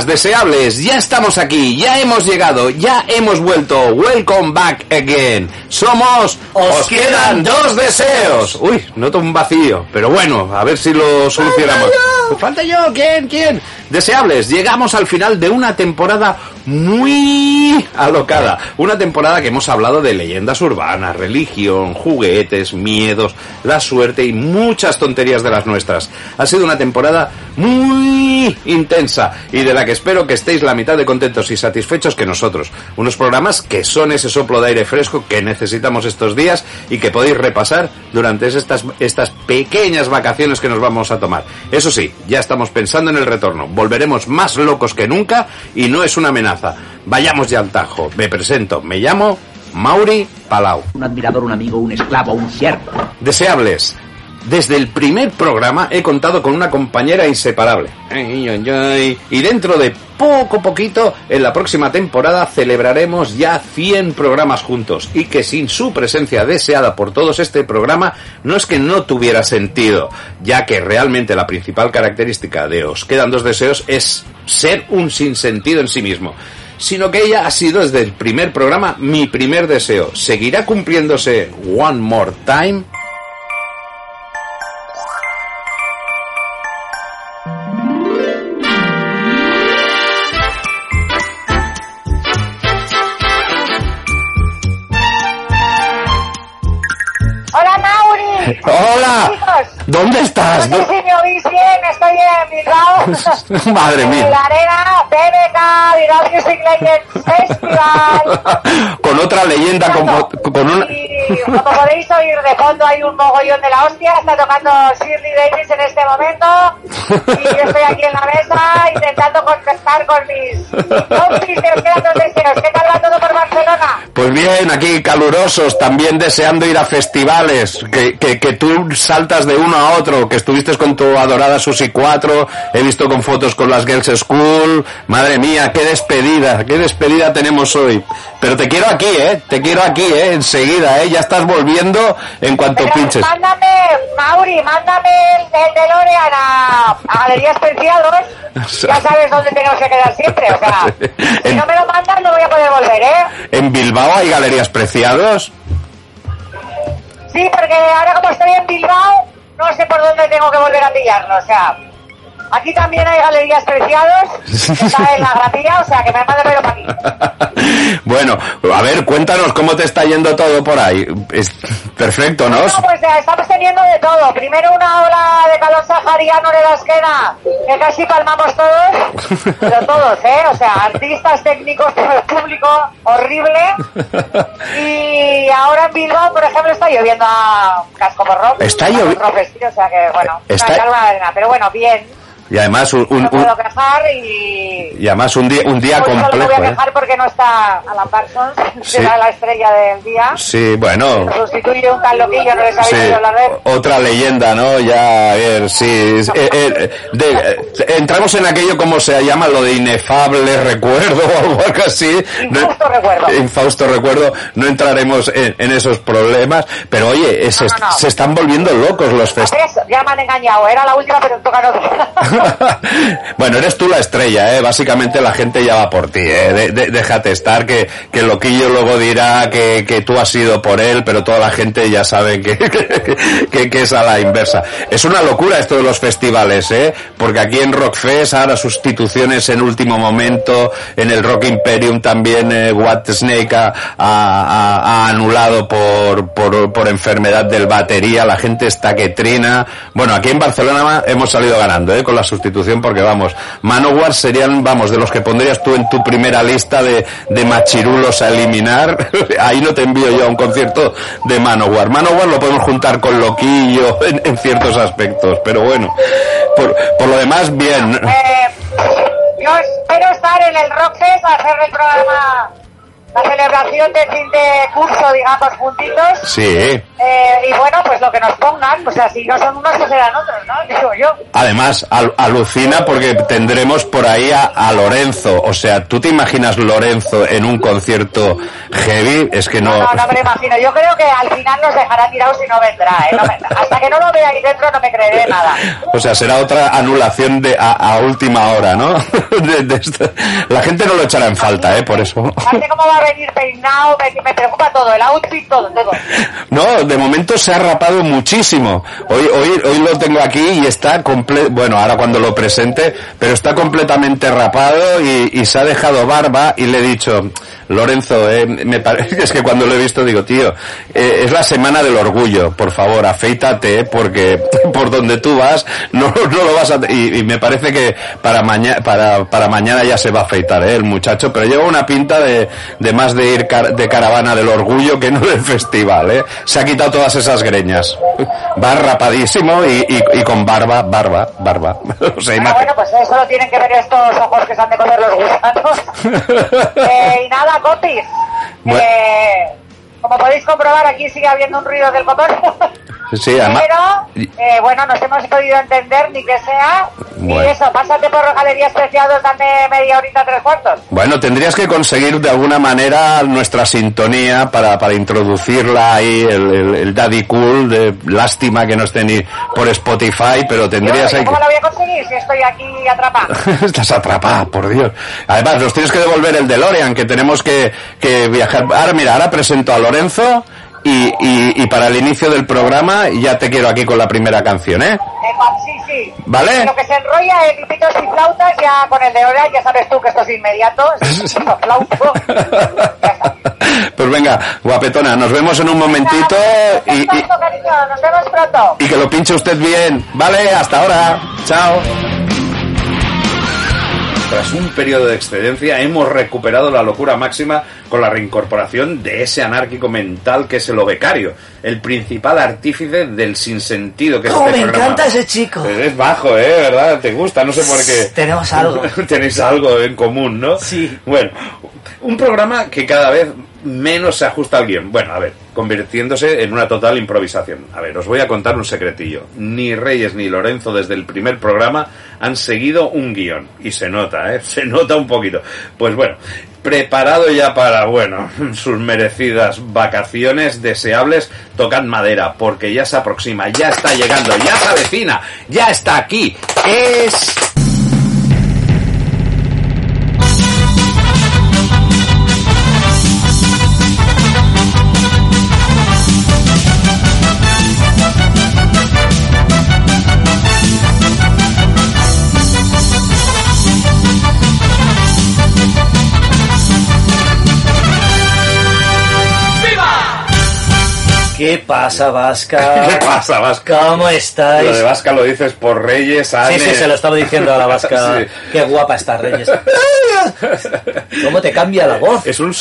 Deseables, ya estamos aquí, ya hemos llegado, ya hemos vuelto. Welcome back again. Somos Os quedan dos deseos. Uy, noto un vacío, pero bueno, a ver si lo solucionamos. Falta yo, ¿quién? ¿Quién? Deseables, llegamos al final de una temporada muy alocada. Una temporada que hemos hablado de leyendas urbanas, religión, juguetes, miedos, la suerte y muchas tonterías de las nuestras. Ha sido una temporada muy intensa y de la que espero que estéis la mitad de contentos y satisfechos que nosotros. Unos programas que son ese soplo de aire fresco que necesitamos estos días y que podéis repasar durante estas, estas pequeñas vacaciones que nos vamos a tomar. Eso sí, ya estamos pensando en el retorno. Volveremos más locos que nunca y no es una amenaza. Vayamos ya al tajo. Me presento. Me llamo Mauri Palau. Un admirador, un amigo, un esclavo, un siervo. Deseables. Desde el primer programa he contado con una compañera inseparable. Y dentro de poco poquito, en la próxima temporada celebraremos ya 100 programas juntos. Y que sin su presencia deseada por todos este programa, no es que no tuviera sentido, ya que realmente la principal característica de Os quedan dos deseos es ser un sinsentido en sí mismo sino que ella ha sido desde el primer programa mi primer deseo. ¿Seguirá cumpliéndose One More Time? Chicos, ¿Dónde estás? no sé si me oís bien, estoy en Bilbao. Madre En mía. la arena BBK, Bilbao Music Legends Festival. Con otra leyenda, como, con una... Y como podéis oír de fondo hay un mogollón de la hostia, está tocando Shirley Davis en este momento y yo estoy aquí en la mesa intentando contestar con mis compis de. ¿Qué tal va todo por Barcelona? Pues bien, aquí calurosos, también deseando ir a festivales, que, que, que tú saltas de uno a otro, que estuviste con tu adorada Susi 4, he visto con fotos con las Girls School, madre mía, qué despedida, qué despedida tenemos hoy. Pero te quiero aquí, eh, te quiero aquí, eh, enseguida, eh, ya estás volviendo en cuanto Pero pinches. mándame, Mauri, mándame el, el DeLorean a, a Galerías Preciados. Ya sabes dónde tenemos que quedar siempre. O sea, si no me lo mandas no voy a poder volver, ¿eh? ¿En Bilbao hay galerías preciados? Sí, porque ahora como estoy en Bilbao, no sé por dónde tengo que volver a pillarlo. O sea, aquí también hay Galerías Preciados. Está en la gratilla, o sea, que me mande pero para aquí. Bueno, a ver, cuéntanos cómo te está yendo todo por ahí. Es perfecto, ¿no? Bueno, pues ya estamos teniendo de todo. Primero una ola de calor sahariano de la esquena, que casi palmamos todos, pero todos, ¿eh? O sea, artistas, técnicos, todo el público, horrible. Y ahora en Bilbao, por ejemplo, está lloviendo a casco por rock. Está llovi- O sea que, bueno, Está- una calma de arena. Pero bueno, bien. Y además un, un- No puedo quejar y... y además un día un día solo me voy complejo, a ¿eh? quejar porque no está Alan Parsons, que Sí. era la estrella del día. Sí, bueno. Lo sustituye un tal loquillo, no les había Sí, de él. otra leyenda, ¿no? Ya, a ver, sí. eh, eh, de- eh, entramos en aquello como se llama lo de inefable recuerdo o algo así. Infausto recuerdo. Infausto recuerdo. No entraremos en, en esos problemas, pero oye, eh, se, No, no, no. se están volviendo locos los festivales. Ya me han engañado. Era la última, pero toca. bueno, eres tú la estrella, ¿eh? Básicamente la gente ya va por ti, ¿eh? De- déjate estar, que, que loquillo luego dirá que, que tú has ido por él, pero toda la gente ya sabe que, que, que es a la inversa. Es una locura esto de los festivales, ¿eh? Porque aquí en Rockfest ahora sustituciones en último momento, en el Rock Imperium también eh, What Snake ha, ha- ha anulado por, por, por enfermedad del batería, la gente está que trina. Bueno, aquí en Barcelona hemos salido ganando, ¿eh? Sustitución porque vamos, Manowar serían, vamos, de los que pondrías tú en tu primera lista de, de machirulos a eliminar. Ahí no te envío yo a un concierto de Manowar. Manowar lo podemos juntar con Loquillo en, ciertos aspectos, pero bueno, por, por lo demás, bien. Eh, yo espero estar en el Rockfest a hacer el programa, la celebración de fin de curso, digamos, juntitos. Sí. Eh, y bueno, pues lo que nos pongan, o sea, si no son unos, pues serán otros, ¿no? Digo yo. Además, al- alucina porque tendremos por ahí a, a Lorenzo. O sea, ¿tú te imaginas Lorenzo en un concierto heavy? Es que no... No, no me lo imagino. Yo creo que al final nos dejará tirados y no vendrá, ¿eh? No vendrá. Hasta que no lo vea ahí dentro no me creeré nada. O sea, será otra anulación de a, a última hora, ¿no? De- de. La gente no lo echará en falta, ¿eh? Por eso. Aparte cómo va a venir peinado, me, preocupa todo, el todo. No, de momento se ha rapado muchísimo. Hoy, hoy, hoy lo tengo aquí y está comple bueno, ahora cuando lo presente, pero está completamente rapado y, y se ha dejado barba y le he dicho, Lorenzo, eh, me parece, es que cuando lo he visto digo, tío, eh, es la semana del orgullo, por favor, afeítate, eh, porque por donde tú vas no, no lo vas a, y, y me parece que para mañana, para, para mañana ya se va a afeitar, eh, el muchacho, pero lleva una pinta de, de más de ir car- de caravana del orgullo que no del festival, eh. Se ha quitado todas esas greñas. Va rapadísimo y, y, y con barba, barba, barba. O sea, Ah, bueno, pues eso lo tienen que ver estos ojos que se han de comer los gusanos. Eh, y nada, Bueno. Eh, como podéis comprobar, aquí sigue habiendo un ruido del motor. Sí, además- Pero, eh, bueno, nos hemos podido entender, ni que sea. Bueno. Y eso, pásate por Galerías Preciados, dame media horita, tres cuartos. Bueno, tendrías que conseguir de alguna manera nuestra sintonía para, para introducirla ahí, el, el- el Daddy Cool, de lástima que no esté ni por Spotify, pero tendrías ahí ¿Cómo que... lo voy a conseguir si estoy aquí atrapada? Estás atrapada, por Dios. Además, nos tienes que devolver el DeLorean, que tenemos que, que viajar. Ahora, mira, ahora presento a Lorenzo y, y, y para el inicio del programa ya te quiero aquí con la primera canción, ¿eh? Eh, sí, sí. ¿Vale? Lo que se enrolla en pitos y flautas, ya con el de ahora, ya sabes tú que esto es inmediato. Es flauto. Pues venga, guapetona, nos vemos en un momentito y, y, cariño, nos vemos pronto. y que lo pinche usted bien. Vale, hasta ahora. Chao. Tras un periodo de excedencia hemos recuperado la locura máxima con la reincorporación de ese anárquico mental que es el obecario, el principal artífice del sinsentido que es ¡Cómo este me programa. encanta ese chico! Es bajo, ¿eh? ¿Verdad? Te gusta, no sé por qué. Tenemos algo. Tenéis algo en común, ¿no? Sí. Bueno, un programa que cada vez menos se ajusta al guion. Bueno, a ver, convirtiéndose en una total improvisación. A ver, os voy a contar un secretillo. Ni Reyes ni Lorenzo desde el primer programa han seguido un guion. Y se nota, ¿eh? Se nota un poquito. Pues bueno, preparado ya para, bueno, sus merecidas vacaciones deseables, tocan madera, porque ya se aproxima, ya está llegando, ya se avecina, ya está aquí. Es... ¿Qué pasa, Vasca? ¿Qué pasa, Vasca? ¿Cómo estáis? Lo de Vasca lo dices por Reyes, Anne. Sí, sí, se lo estaba diciendo a la Vasca. Sí. Qué guapa está Reyes. ¿Cómo te cambia la voz? Es un,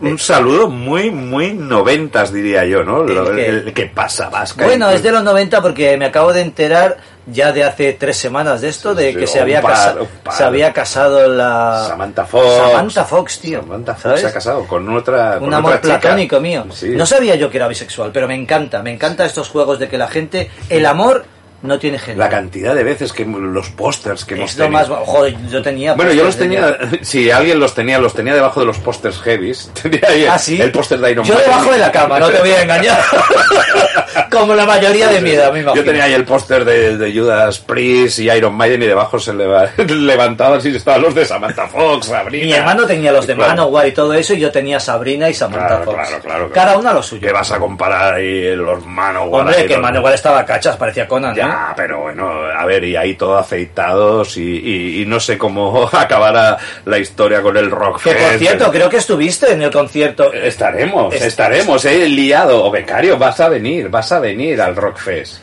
un- saludo muy, muy noventas, diría yo, ¿no? Lo- ¿El qué? el- ¿Qué pasa, Vasca? Bueno, es de los 90 porque me acabo de enterar ya de hace tres semanas de esto, de sí, que se había, par, casa- se había casado la... Samantha Fox. Samantha Fox, tío. Samantha Fox ¿sabes? se ha casado con otra. con Un amor otra platónico mío. Sí. No sabía yo que era bisexual, pero me encanta, me encanta estos juegos de que la gente, el amor no tiene género. La cantidad de veces que los pósters que hemos tenido. más... Joder, yo tenía... Bueno, yo los de tenía, si alguien los tenía, los tenía debajo de los pósters heavies. Tenía ahí el, ¿Ah, sí? el póster de Iron Yo Man. debajo de la cama, no te voy a engañar. Como la mayoría de mi edad, me imagino. Yo tenía ahí el póster de, de Judas Priest y Iron Maiden y debajo se leva- levantaban y estaban los de Samantha Fox, Sabrina. Mi hermano tenía los de Claro. Manowar y todo eso, y yo tenía Sabrina y Samantha Claro, Fox. claro, claro, Cada claro. una lo suyo. ¿Qué vas a comparar ahí los Manowar? Hombre, ahí que los- Manowar estaba cachas, parecía Conan. Ya, pero bueno, a ver, y ahí todo afeitados y, y- y no sé cómo acabará la historia con el rock. Que por cierto, creo que estuviste en el concierto. Estaremos, Es- estaremos, he liado. O becario, vas a venir, vas a venir al Rockfest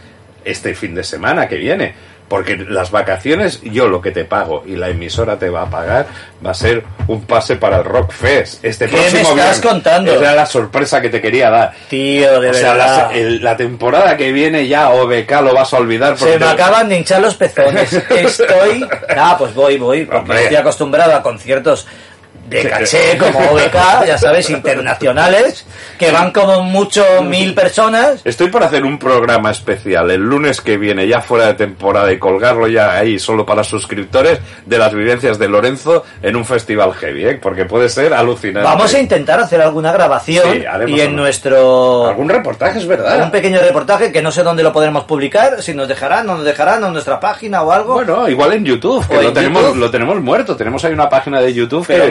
este fin de semana que viene. Porque las vacaciones, yo lo que te pago y la emisora te va a pagar va a ser un pase para el Rockfest. Este ¿Qué próximo me estás viernes. contando? Era la sorpresa que te quería dar. Tío, de o sea, verdad. la, el- la temporada que viene ya OBK lo vas a olvidar. porque Se me te- acaban de hinchar los pezones. Estoy. Ah, pues voy, voy. Porque Hombre. estoy acostumbrado a conciertos de caché como OBK, ya sabes, internacionales, que van como mucho mil personas. Estoy por hacer un programa especial el lunes que viene, ya fuera de temporada, y colgarlo ya ahí solo para suscriptores de las vivencias de Lorenzo en un festival heavy, ¿eh? porque puede ser alucinante. Vamos a intentar hacer alguna grabación Sí, y en nuestro. Algún reportaje, es verdad. Un pequeño reportaje que no sé dónde lo podremos publicar, si nos dejarán, no nos dejarán, o en nuestra página o algo. Bueno, igual en YouTube, que lo en tenemos, YouTube. lo tenemos muerto. Tenemos ahí una página de YouTube. Pero que-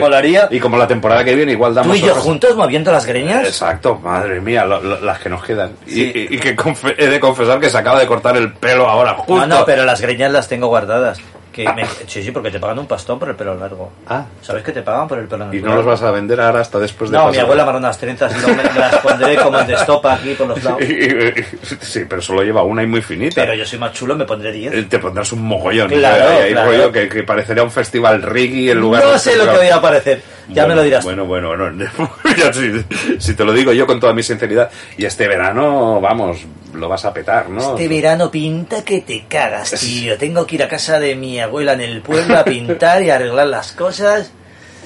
Y como la temporada que viene, igual damos. Tú y yo otras- juntos moviendo las greñas. Exacto, madre mía, lo- lo- las que nos quedan. Y- Sí. Y, y que he de confesar que se acaba de cortar el pelo ahora, justo. No, no, pero las greñas las tengo guardadas. Que me- Sí, sí, porque te pagan un pastón por el pelo largo. Ah. ¿Sabes que te pagan por el pelo largo? Y no los vas a vender ahora hasta después de No, mi abuela me unas trenzas y luego me las pondré como de estopa aquí por los lados. Sí, pero solo lleva una y muy finita. Pero yo soy más chulo, me pondré 10. Eh, Te pondrás un mogollón. Claro, Hay- hay claro. rollo que, que parecería un festival reggae en lugar No sé lo que voy a parecer. Ya me Bueno, lo dirás. Bueno, bueno, no. Si, si te lo digo yo con toda mi sinceridad. Y este verano, vamos, lo vas a petar, ¿no? Este verano pinta que te cagas, tío. Tengo que ir a casa de mi abuela en el pueblo a pintar y arreglar las cosas.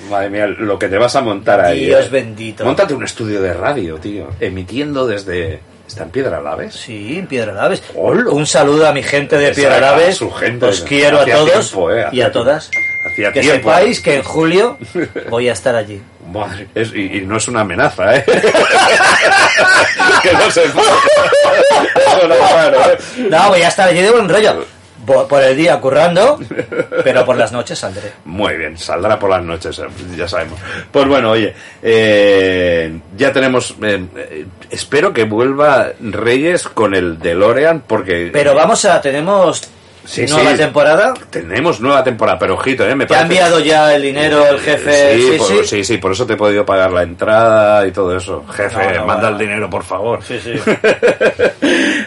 Madre mía, lo que te vas a montar ahí. Dios eh. bendito. Móntate un estudio de radio, tío. Emitiendo desde. ¿Está en Piedra Laves? Sí, en Piedra Laves. Hola. Un saludo a mi gente de Piedra Laves. su gente. Os quiero a todos tiempo, eh, y a todas. Hacía Que tiempo. sepáis que en julio voy a estar allí. Madre, es- y, y no es una amenaza, ¿eh? que no se no es raro, ¿eh? No, voy a estar allí de buen rollo. Por el día currando, pero por las noches saldré. Muy bien, saldrá por las noches, eh, ya sabemos. Pues bueno, oye, eh, ya tenemos. eh, eh, espero que vuelva Reyes con el DeLorean, porque. Pero vamos a, tenemos Sí, nueva sí. temporada. Tenemos nueva temporada, pero ojito, ¿eh? Me Te ha enviado ya el dinero el jefe. Sí, Sí, por, sí. por eso te he podido pagar la entrada y todo eso. Jefe, No, no, manda el dinero, por favor. Sí, sí.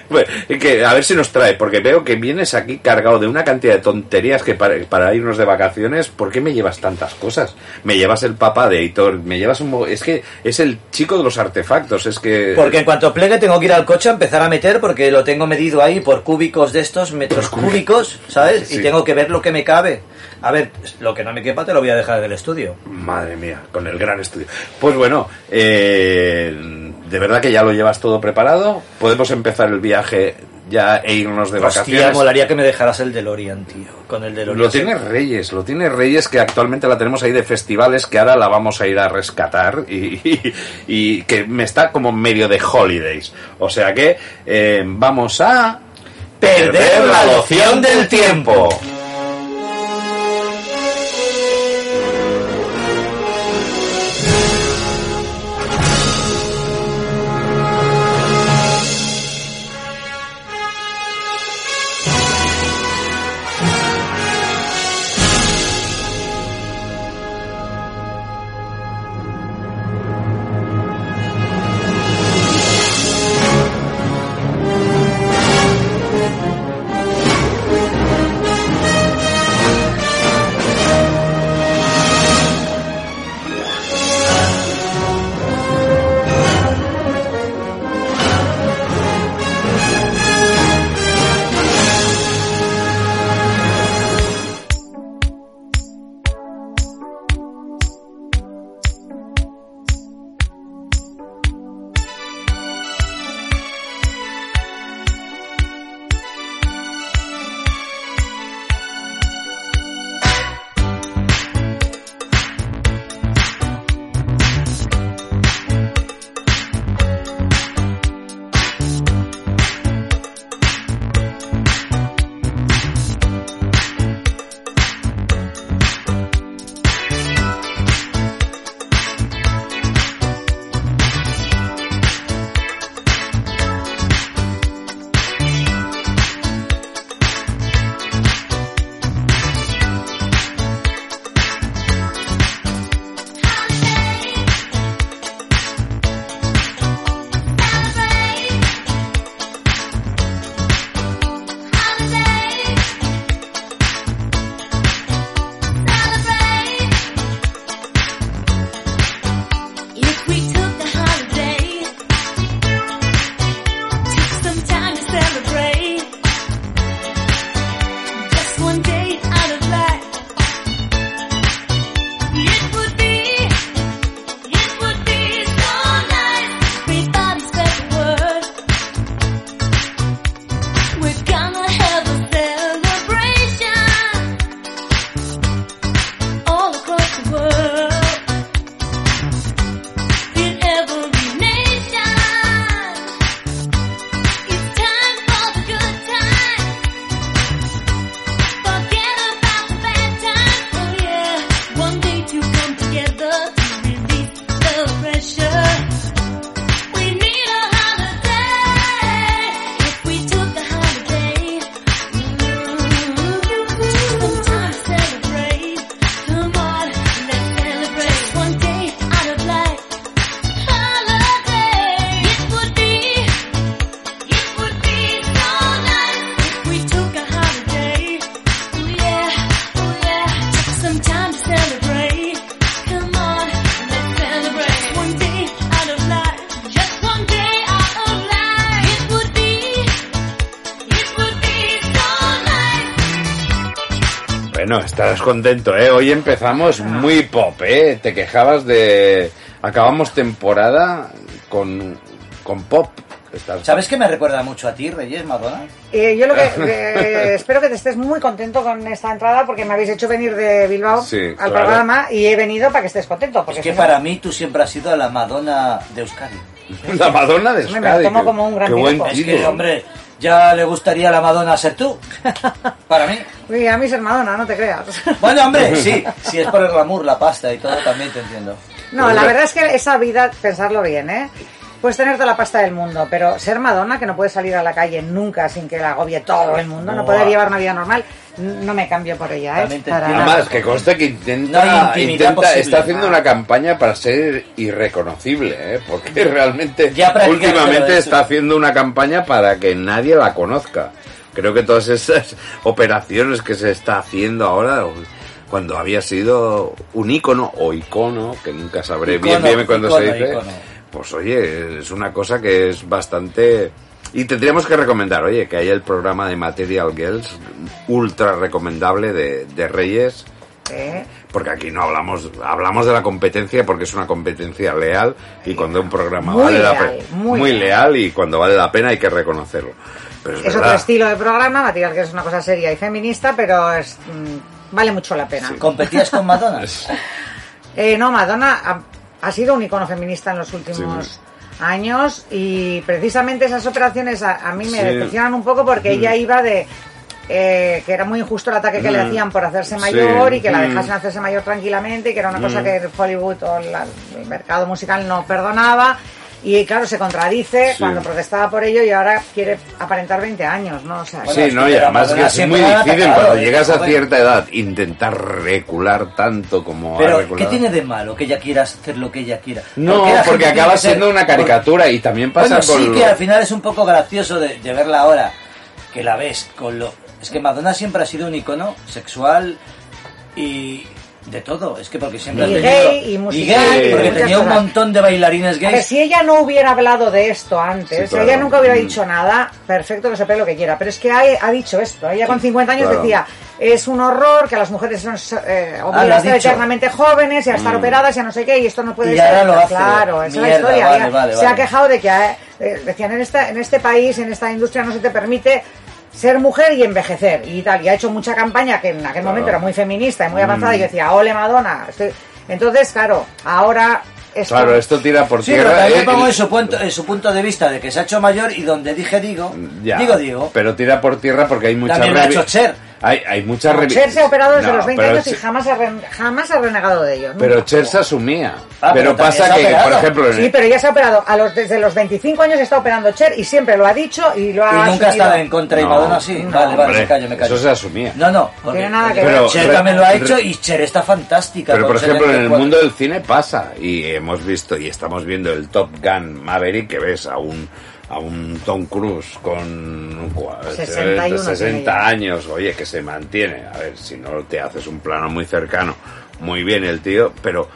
Bueno, que, a ver si nos trae, porque veo que vienes aquí cargado de una cantidad de tonterías que para, para irnos de vacaciones, ¿por qué me llevas tantas cosas? Me llevas el papá de Hitor, me llevas un... Es que es el chico de los artefactos, es que... Porque en cuanto plegue tengo que ir al coche a empezar a meter porque lo tengo medido ahí por cúbicos de estos, metros cúbicos, ¿sabes? Sí. Y tengo que ver lo que me cabe. A ver, lo que no me quepa te lo voy a dejar del estudio. Madre mía, con el gran estudio. Pues bueno, eh, de verdad que ya lo llevas todo preparado. Podemos empezar el viaje ya e irnos de Hostia, vacaciones. molaría que me dejaras el DeLorean, tío. Con el DeLorean. Lo tiene Reyes, lo tiene Reyes que actualmente la tenemos ahí de festivales que ahora la vamos a ir a rescatar y, y- y que me está como medio de holidays. O sea que eh, vamos a Perder la noción del tiempo. Contento, ¿eh? Hoy empezamos muy pop, ¿eh? Te quejabas de... Acabamos temporada con, con pop. Estás- ¿Sabes que me recuerda mucho a ti, Reyes Madonna? Eh, yo lo que eh, espero que te estés muy contento con esta entrada porque me habéis hecho venir de Bilbao Sí, al claro. programa y he venido para que estés contento. Porque Es que si no- para mí tú siempre has sido la Madonna de Euskadi. La Madonna de Hombre, me Euskadi. tomo como un gran Qué buen. Es que, hombre, ya le gustaría la Madonna ser tú. Para mí. Uy, a mí ser Madonna, no te creas. Bueno, hombre, sí, si es por el glamour, la pasta y todo, también te entiendo. No, la verdad es que esa vida, pensarlo bien, ¿eh? Puedes tener toda la pasta del mundo, pero ser Madonna, que no puedes salir a la calle nunca sin que la agobie todo el mundo, no poder llevar una vida normal, no me cambio por ella, ¿eh? Para. Además, que conste que intenta, intenta posible. está haciendo una campaña para ser irreconocible, ¿eh? porque realmente Ya últimamente está haciendo una campaña para que nadie la conozca. Creo que todas esas operaciones que se está haciendo ahora, cuando había sido un ícono o icono, que nunca sabré bien Icono, bien cuando icono, se dice, icono. Pues oye, es una cosa que es bastante... Y tendríamos que recomendar, oye, que hay el programa de Material Girls, ultra recomendable de, de Reyes, ¿eh? porque aquí no hablamos, hablamos de la competencia porque es una competencia leal y cuando un programa Muy vale la pena, muy muy, leal. leal y cuando vale la pena hay que reconocerlo. Pero es, otro estilo de programa, Material que es una cosa seria y feminista, pero es, mm, vale mucho la pena. ¿Competías con Madonna? Eh, no, Madonna ha, sido un icono feminista en los últimos años y precisamente esas operaciones a, a mí me Sí. decepcionan un poco porque ella iba de eh, que era muy injusto el ataque que le Mm. hacían por hacerse Sí. mayor y que la Mm. dejasen hacerse mayor tranquilamente y que era una cosa que Hollywood o la- el mercado musical no perdonaba y claro se contradice Sí. cuando protestaba por ello y ahora quiere aparentar 20 años no o sea, Bueno, Sí, es no, y además que es muy difícil atacado, cuando llegas a cierta edad intentar recular tanto como ha Pero, ¿qué reculado. tiene de malo que ella quiera hacer lo que ella quiera? No, ¿Por qué porque tiene acaba que ser- siendo una por- caricatura y también pasa Bueno, con sí lo- que al final es un poco gracioso de, de verla ahora, que la ves con lo... Es que Madonna siempre ha sido un icono sexual y de todo. Es que porque siempre Y has gay, tenido- y musical, gay, y porque muchas tenía un cosas. montón de bailarines gays. si ella no hubiera hablado de esto antes, Sí, si claro. ella nunca hubiera Mm. dicho nada, perfecto que se pegue lo que quiera. Pero es que ha, ha dicho esto. Ella con 50 años claro. decía, es un horror que a las mujeres nos eh, Ah, obliga lo a ha estar dicho. eternamente jóvenes y a estar Mm. operadas y a no sé qué, y esto no puede Y ser. ahora lo hace. Claro, esa es la historia. vale, vale, se ha vale. quejado de que, eh, decían, en, esta, en este país, en esta industria, no se te permite ser mujer y envejecer y tal. Y ha hecho mucha campaña que en aquel momento era muy feminista y muy avanzada. Y yo decía, ole Madonna. Estoy- Entonces, claro, ahora. Esto, Claro, esto tira por Sí, pero tierra. también eh, pongo y- en su, punto, en su punto de vista de que se ha hecho mayor y donde dije digo, Ya, digo digo. Pero tira por tierra porque hay muchas También lo ha hecho Cher. Hay, hay muchas revi- Cher se ha operado desde No, los 20 pero años y jamás ha, ren- jamás ha renegado de ello. Pero nunca. Cher se asumía. Ah, pero pero pasa que, por ejemplo, Sí, pero ya se ha operado. A los, desde los 25 años está operando Cher y siempre lo ha dicho y lo ha Y nunca ha estado en contra y No, Madonna sí. no, vale, vale, hombre, me callo, me callo. eso se asumía. No, no, porque Tiene nada que ver. Cher Pero- también lo ha re- hecho y Cher está fantástica. Pero por ejemplo, en el 74. mundo del cine pasa y hemos visto y estamos viendo el Top Gun Maverick que ves a un a un Tom Cruise con cua- 61 60 tiene 60 ya. años, oye, que se mantiene. A ver, si no te haces un plano muy cercano, muy bien el tío, pero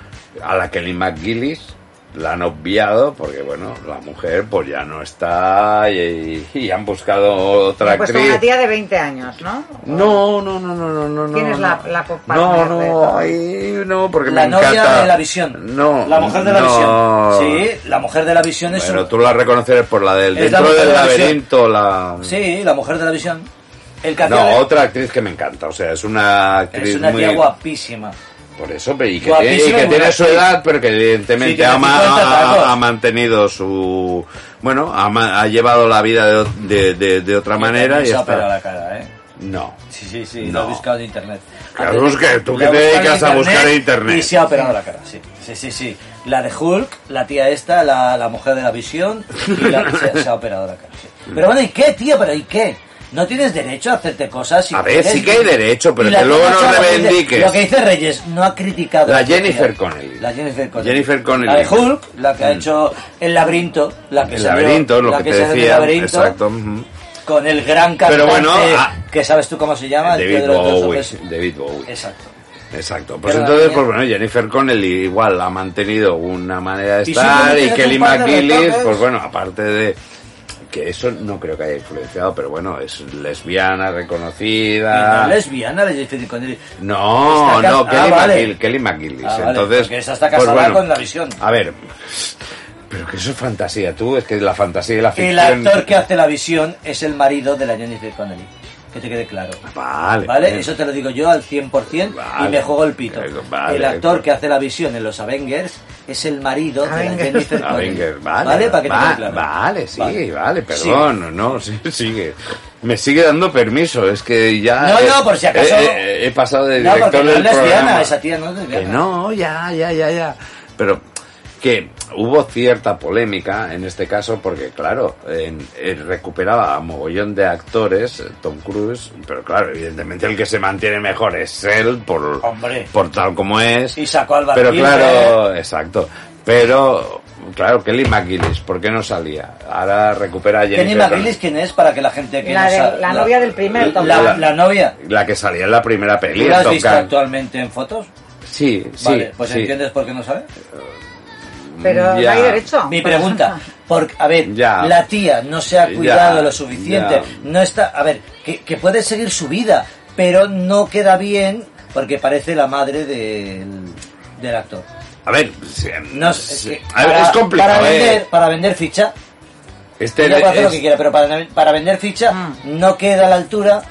a la Kelly McGillis la han obviado porque, bueno, la mujer pues ya no está y, y han buscado otra Pues actriz. con una tía de 20 años, ¿no? No, no, no, no, no, no. ¿Quién no, la- no. la No, no, ay, no, porque La me novia encanta. de la visión. No. La mujer de la no. visión. Sí, la mujer de la visión es Pero un... tú la reconoces por la del Es la dentro mujer del de la laberinto, la. Sí, la mujer de la visión. El No, de- otra actriz que me encanta, o sea, es una actriz es una muy. tía guapísima. Por eso, y que, Guapísima tiene, y que y tiene buena su edad, pero que evidentemente Sí, ha, ma- 50 ha- tacos. ha mantenido su. Bueno, ha, llevado la vida de, de, de- de otra manera y está. la cara, ¿eh? No. Sí, sí, sí, No. lo he buscado en internet. Claro, busque, tú que te dedicas a buscar en internet. Y se ha operado la cara, sí. Sí, sí, sí. La de Hulk, la tía esta, la, la mujer de la visión, y la- se, se ha operado la cara, sí. Pero bueno, ¿y qué, tío? ¿Pero y qué? No tienes derecho a hacerte cosas si A ver, sí que hay derecho, pero Y que luego no reivindiques. Lo que dice Reyes, no ha criticado. La Jennifer. Connelly. La Jennifer Connelly. Jennifer Connelly. La de Hulk, la que ha hecho El laberinto. La que El laberinto, lo la que te decía. laberinto, Exacto. Con el gran cantante, Pero bueno, ah, que sabes tú cómo se llama, el David dos Bowie. David Bowie. Exacto. Exacto. Pues Pero entonces, pues bueno, Jennifer Connelly igual ha mantenido una manera de Y estar y hace Kelly McGillis, pues bueno, aparte de que eso no creo que haya influenciado, pero bueno, es lesbiana, no reconocida. es lesbiana, le dice Connelly. No, Está no, Kelly, Ah, vale. Kelly McGillis. Ah, vale, Entonces, esa está pues casada bueno, con la visión. A ver, pero que eso es fantasía, tú, es que la fantasía y la El ficción. actor que hace la visión es el marido de la Jennifer Connelly. Que te quede claro. Vale, ¿Vale? bien. Eso te lo digo yo al 100% y Vale. me juego el pito. Vale. el actor que hace la visión en los Avengers es el marido de la Avengers. Jennifer Connelly. Avenger, vale, Para que te va- quede claro. vale, sí, Vale. vale, perdón, no, sí, sigue. Me sigue dando permiso, es que ya... No, he- no, por si acaso- He, he- he pasado de No, director porque no es del lesbiana, programa. esa tía no es lesbiana. Que no, ya, ya, ya, ya. Pero que hubo cierta polémica en este caso porque, claro, en- en recuperaba a mogollón de actores, eh, Tom Cruise, pero claro, evidentemente el que se mantiene mejor es él por, Hombre. por tal como es. Y sacó al Pero claro, exacto. Pero, claro, Kelly McGillis, ¿por qué no salía? Ahora recupera a Jennifer Kenny McGillis, ¿quién es? Para que la gente que La no de- la novia del primer Top la, la novia. La que salía en la primera peli. ¿Tú en la has visto actualmente en fotos? Sí, sí. vale, pues sí. ¿entiendes por qué no sabe? Pero Ya. no hay derecho. Mi pregunta, porque, a ver, Ya. la tía no se ha cuidado Ya, lo suficiente, ya. no está, a ver, que, que puede seguir su vida, pero no queda bien porque parece la madre del, del actor. A ver, No, es, que A ver, para, es complicado. para eh. vender, para vender ficha, Este puede hacer es- lo que quiera, pero para, para vender ficha Mm. no queda a la altura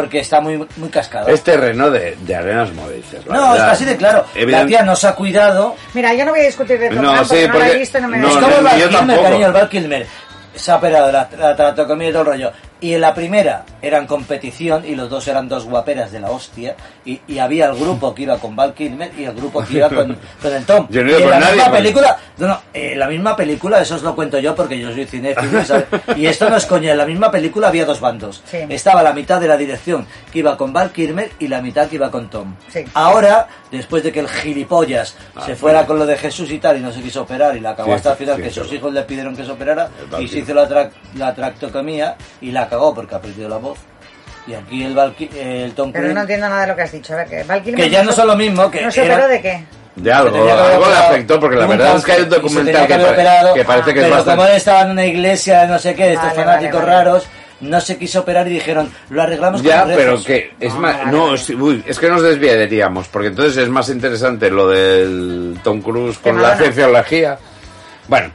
porque está muy, muy cascado. es terreno de, de arenas movedizas. la no, es así de claro. La Evident- tía no se ha cuidado. Mira, yo no voy a discutir de No, sí, porque no la porque- he visto y no me no, es da como el Val Kilmer, cariño, el Val Kilmer. Se ha operado la, la tratomía y todo el rollo. Y en la primera eran competición y los dos eran dos guaperas de la hostia. Y, y había el grupo que iba con Val Kilmer y el grupo que iba con, con el Tom. Yo no y iba en con la nadie, misma pues. película, no, no, en la misma película, eso os lo cuento yo porque yo soy cinéfilo. ¿sabes? Y esto no es coña, en la misma película había dos bandos. Sí. Estaba la mitad de la dirección que iba con Val Kilmer y la mitad que iba con Tom. Sí. Ahora, después de que el gilipollas se fuera con lo de Jesús y tal y no se quiso operar y la acabó Ah, Sí, hasta el final sí, que sí. sus hijos le pidieron que se operara y se hizo la, tra- la tractoctomía y la cagó porque ha perdido la voz. Y aquí el, Val el Tom Pero Cruise, no entiendo nada de lo que has dicho. A ver, que, Val Kilmer que ya no se- son lo mismo, que ¿No se era- operó de qué? De algo, que algo le operado, afectó porque la verdad es que hay un documental que, pare- operado, que parece que es pero bastante... como él estaba en una iglesia, no sé qué, de estos Vale, fanáticos vale, vale. raros, no se quiso operar y dijeron, lo arreglamos Ya, con pero rezos. que es Ah, más, no, es, uy, es que nos desviaríamos, porque entonces es más interesante lo del Tom Cruise con la cienciología. Bueno,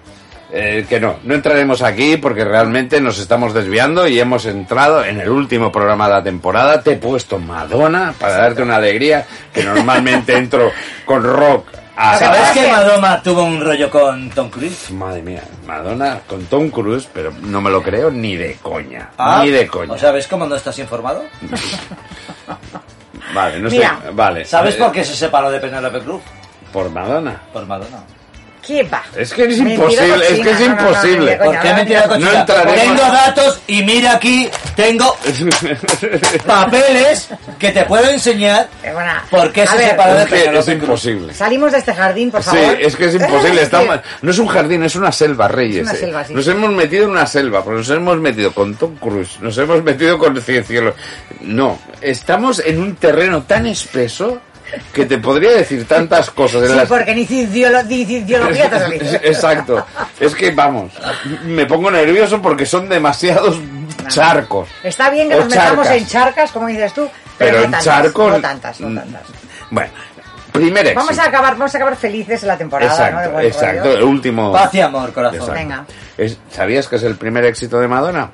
eh, que no, no entraremos aquí porque realmente nos estamos desviando y hemos entrado en el último programa de la temporada. Te he puesto Madonna para darte una alegría, que normalmente entro con rock a... ¿Sabes que Madonna tuvo un rollo con Tom Cruise? Madre mía, Madonna con Tom Cruise, pero no me lo creo ni de coña, Ah, ni de coña. O sea, ¿ves cómo no estás informado? vale, no Mira, sé, vale. ¿Sabes Eh, por qué se separó de Penélope Cruz? Por Madonna. Por Madonna. ¿Qué va? Es que es Mentira imposible, es que es No, no, no, imposible. ¿Por qué no, mentira no, cochina? No entraremos- Tengo datos y mira aquí, tengo papeles que te puedo enseñar Eh, bueno, por qué a se ver, separó de Es imposible. Salimos de este jardín, por Sí, favor. es que es imposible. Es estamos- que- no es un jardín, es una selva, Reyes. Es una eh. selva, sí. Nos hemos metido en una selva, porque nos hemos metido con Tom Cruise, nos hemos metido con cienciolo. No, estamos en un terreno tan espeso que te podría decir tantas cosas. en Sí, las- porque ni cienciolo- ni cienciología te. Exacto. Es que vamos, me pongo nervioso porque son demasiados charcos. Está bien que O nos metamos charcas. en charcas, como dices tú, pero, Pero no en tantas, charcos. No tantas, no mm, tantas. Bueno, primer éxito. Vamos a acabar, vamos a acabar felices en la temporada, ¿no? De Exacto, buen exacto. rollo. El último. Paz y amor, corazón. Exacto. Venga. ¿Sabías que es el primer éxito de Madonna?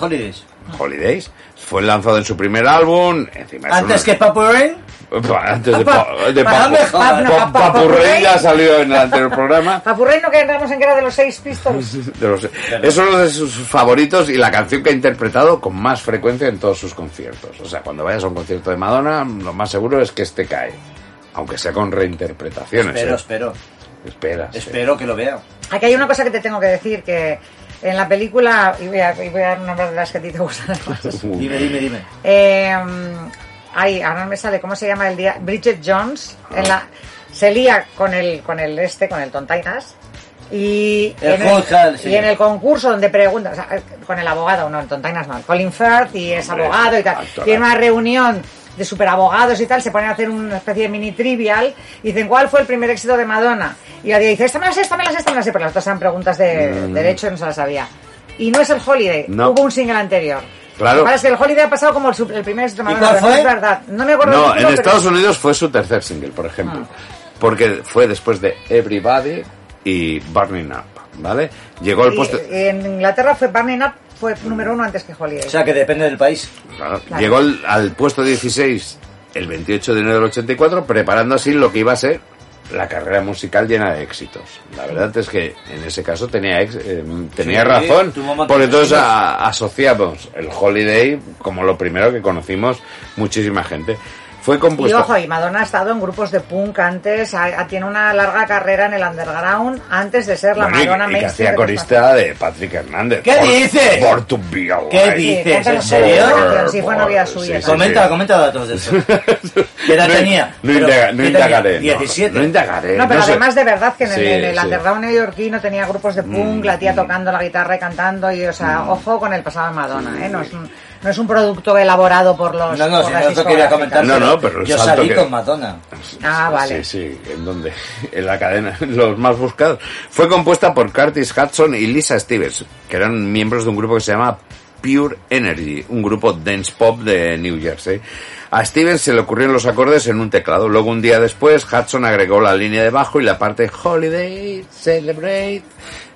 Holidays. Holidays. Fue lanzado en su primer álbum. Encima Antes una- que Papu Rain, Antes de, Pa- pa- de mejor. Pa- pa- pa- Papurrey Papurrey. ya salió en el anterior programa. Papurrey no quedamos en que era de los seis pistols. De los- es uno de sus favoritos y la canción que ha interpretado con más frecuencia en todos sus conciertos. O sea, cuando vayas a un concierto de Madonna, lo más seguro es que este cae. Aunque sea con reinterpretaciones. espero, ¿eh? espero, Espera. espero que lo vea. Aquí hay una cosa que te tengo que decir, que en la película, y voy a, y voy a nombrar de las que a ti te gustan Dime, dime, dime. Eh, ay, ahora no me sale, ¿cómo se llama el día? Bridget Jones, en la, se lía con el, con el este, con el Tontainas. Y, El en el, sí. y en el concurso donde pregunta, o sea, con el abogado, no, el Tontainas no, el Colin Firth y es Hombre, abogado y tal. Y en una reunión de superabogados y tal, se ponen a hacer una especie de mini trivial y dicen, ¿cuál fue el primer éxito de Madonna? Y la tía dice, esta me la sé, esta me la sé, esta me la sé, pero las dos eran preguntas de Mm. derecho y no se las sabía. Y no es el Holiday, No. hubo un single anterior. Claro. Es que el Holiday ha pasado como el, primer de ¿Y fue? es verdad. No me acuerdo No, en pero- Estados Unidos fue su tercer single, por ejemplo. Porque fue después de Everybody y Burning Up, ¿vale? Llegó al puesto... en Inglaterra fue Burning Up, fue número uno antes que Holiday. O sea que depende del país. Claro, Claro. Llegó al, al puesto 16 el 28 de enero del 84, preparando así lo que iba a ser la carrera musical llena de éxitos. La verdad es que en ese caso tenía ex- eh, tenía Sí, razón, porque entonces buenos. a- asociamos el Holiday como lo primero que conocimos muchísima gente. Fue Y ojo, y Madonna ha estado en grupos de punk antes, ha- ha- tiene una larga carrera en el underground antes de ser la Bueno, y- Madonna y, que mainstream hacía corista de Patrick Hernández. ¿Qué dices? Be alive. ¿Qué Sí, dices? ¿En serio? sí, fue novia suya. sí, comenta, sí. comenta datos de eso. ¿Qué edad No- tenía? No, Pero, indaga- no ¿qué tenía? indagaré. no, 17. No, indagaré. No, pero además de verdad que en el, Sí, en el sí. underground neoyorquino tenía grupos de punk, Mm, la tía mm. tocando la guitarra y cantando, y o sea, ojo con el pasado de Madonna, ¿eh? No es un, no es un producto elaborado por los... No, no, por si las no, eso quería comentar. No, no, pero yo salí que- con Madonna. Ah, vale. Sí, sí, ¿en dónde? En la cadena, los más buscados. Fue compuesta por Curtis Hudson y Lisa Stevens, que eran miembros de un grupo que se llama Pure Energy, un grupo dance pop de New Jersey. A Stevens se le ocurrieron los acordes en un teclado. Luego, un día después, Hudson agregó la línea de bajo y la parte Holiday, Celebrate.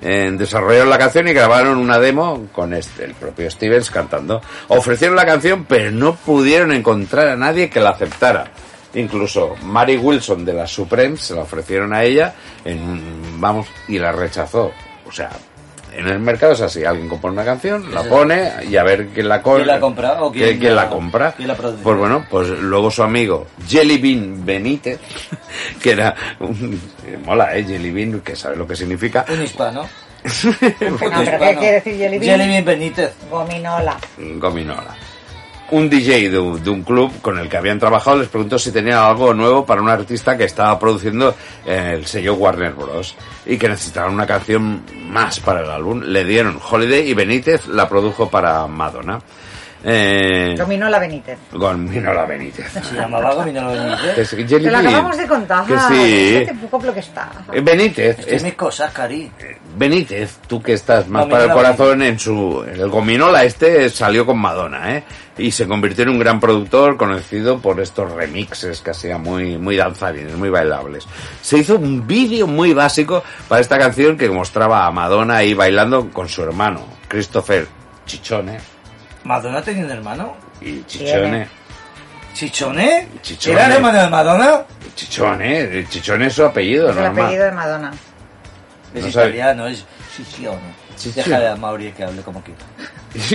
Eh, desarrollaron la canción y grabaron una demo con este, el propio Stevens cantando. Ofrecieron la canción, pero no pudieron encontrar a nadie que la aceptara. Incluso Mary Wilson de las Supremes se la ofrecieron a ella, en, vamos, y la rechazó. O sea, en el mercado es así, alguien compone una canción, la pone y a ver quién la, co- ¿Quién la compra o quién, quién quién la la- compra. quién la produce? pues bueno, pues luego su amigo Jelly Bean Benítez, que era un, mola, eh, Jelly Bean, que sabe lo que significa, Un hispano. No, pero ¿qué quiere decir Jelly Bean? Jelly Bean Benítez. Gominola. Gominola. Un DJ de, un- club con el que habían trabajado les preguntó si tenían algo nuevo para un artista que estaba produciendo eh, el sello Warner Bros. y que necesitaban una canción más para el álbum. Le dieron Holiday y Benítez la produjo para Madonna. Eh, Gominola Benítez. Gominola Benítez. Se llamaba Gominola Benítez. Que es Jelly Te lo Bean. acabamos de contar. Que sí. Poco lo que está. Eh, Benítez, es mis cosas, Cari. Benítez, tú que estás más Gominola para el corazón en su el gominola este salió con Madonna, ¿eh? Y se convirtió en un gran productor conocido por estos remixes que hacía muy muy danzarines, muy bailables. Se hizo un vídeo muy básico para esta canción que mostraba a Madonna ahí bailando con su hermano Christopher Chichone ¿Madonna tenía un hermano? y Chichone, ¿Chichone? Chichone. ¿Era el hermano de Madonna? Chichone, Chichone es su apellido, Es el apellido de Madonna. Es No sabe. italiano, es Ciccione. Ciccione. Déjale a Mauri que hable como quiera.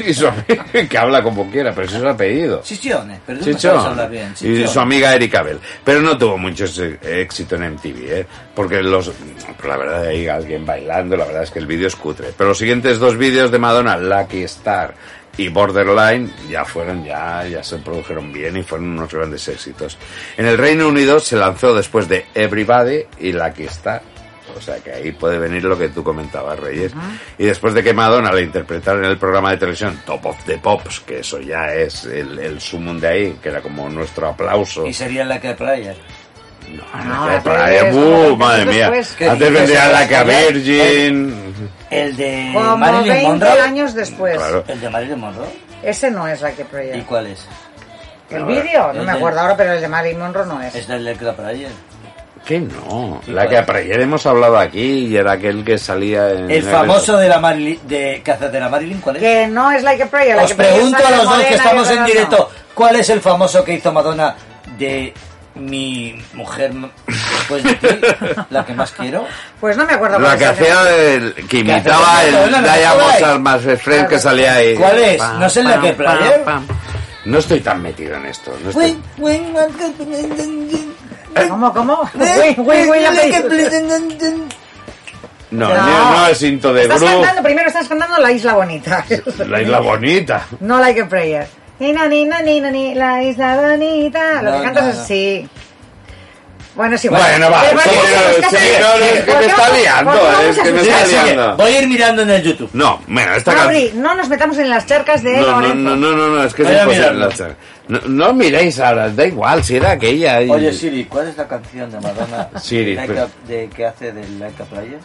Y su amigo, que habla como quiera, pero ese es su apellido. Ciccione, pero tú no hablar bien. Y su amiga Erika Bell. Pero no tuvo mucho éxito en MTV, ¿eh? Porque los, la verdad, hay alguien bailando, la verdad es que el vídeo es cutre. Pero los siguientes dos vídeos de Madonna, Lucky Star y Borderline, ya fueron, ya, ya se produjeron bien y fueron unos grandes éxitos. En el Reino Unido se lanzó después de Everybody y Lucky Star. O sea que ahí puede venir lo que tú comentabas, Reyes. Y después de que Madonna la interpretara en el programa de televisión Top of the Pops, que eso ya es el, el sumum de ahí, que era como nuestro aplauso. Y sería la que playa. No, No, la que como madre mía. después. ¿Qué Antes vendría la que a ¿El- Virgin. El de Como Marilyn 20 Monroe. años después. Claro. El de Marilyn Monroe. Ese no es la que ¿Y Project. cuál es? ¿El vídeo? No el me de- acuerdo ahora, pero el de Marilyn Monroe no es. Es del de la playa. Que no. ¿Y La que a- ayer hemos hablado aquí y era aquel que salía en. El famoso de la Marilyn, de, hace de la Marilyn, ¿cuál es? Que no es Like a Prayer. Like Os a Prayer pregunto a sale los dos morena que y estamos en otra no. directo, ¿cuál es el famoso que hizo Madonna de mi mujer después de ti, la que más quiero? Pues no me acuerdo. La que hacía el, que imitaba el no, Mozart más Friend que salía ahí. ¿Cuál es? Pam, ¿No de pam, que pam, player? pam. No estoy tan metido en esto. No estoy... ¿Cómo, cómo? La. No, No. no, es Into de Estás Groove. cantando, primero estás cantando La Isla Bonita. La isla bonita. No Like a Prayer. Nina, nina, nina, ni, la isla bonita. Lo No, que cantas no, es no. así. Bueno, es igual. Bueno, va, Eh, sí, bueno, no, es que- sí, no, no, es que ¿por me está liando, por qué vamos es a que me escuchar? está Sigue, liando. Voy a ir mirando en el YouTube. No, bueno, esta canción... Mauri, no nos metamos en las charcas de No, no, Lorenzo. no, no, no, no, es que es Voy a imposible. mirarlo. No, no miréis ahora, da igual, si era aquella. y- Oye Siri, ¿cuál es la canción de Madonna Siri, de, pero- de que hace del Like a Player?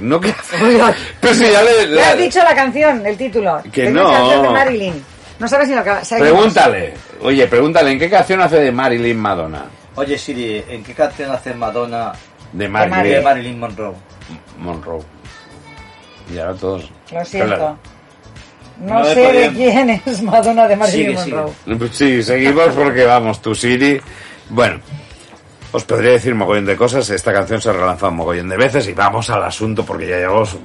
No que... Pero si ya le... Le la- has dicho la canción, el título. Que Es no. la canción de Marilyn. No sabes ni lo que seguimos. Pregúntale. Oye, pregúntale, ¿en qué canción hace de Marilyn Madonna? Oye Siri, ¿en qué canción hace Madonna De de Marilyn Marilyn Monroe? Monroe. Y ahora todos... Lo siento. Claro. No, sé de quién es Madonna de Marilyn. Monroe. Sí, seguimos porque vamos, tu Siri. Bueno, os podría decir mogollón de cosas. Esta canción se ha relanzado un mogollón de veces y vamos al asunto porque ya llevamos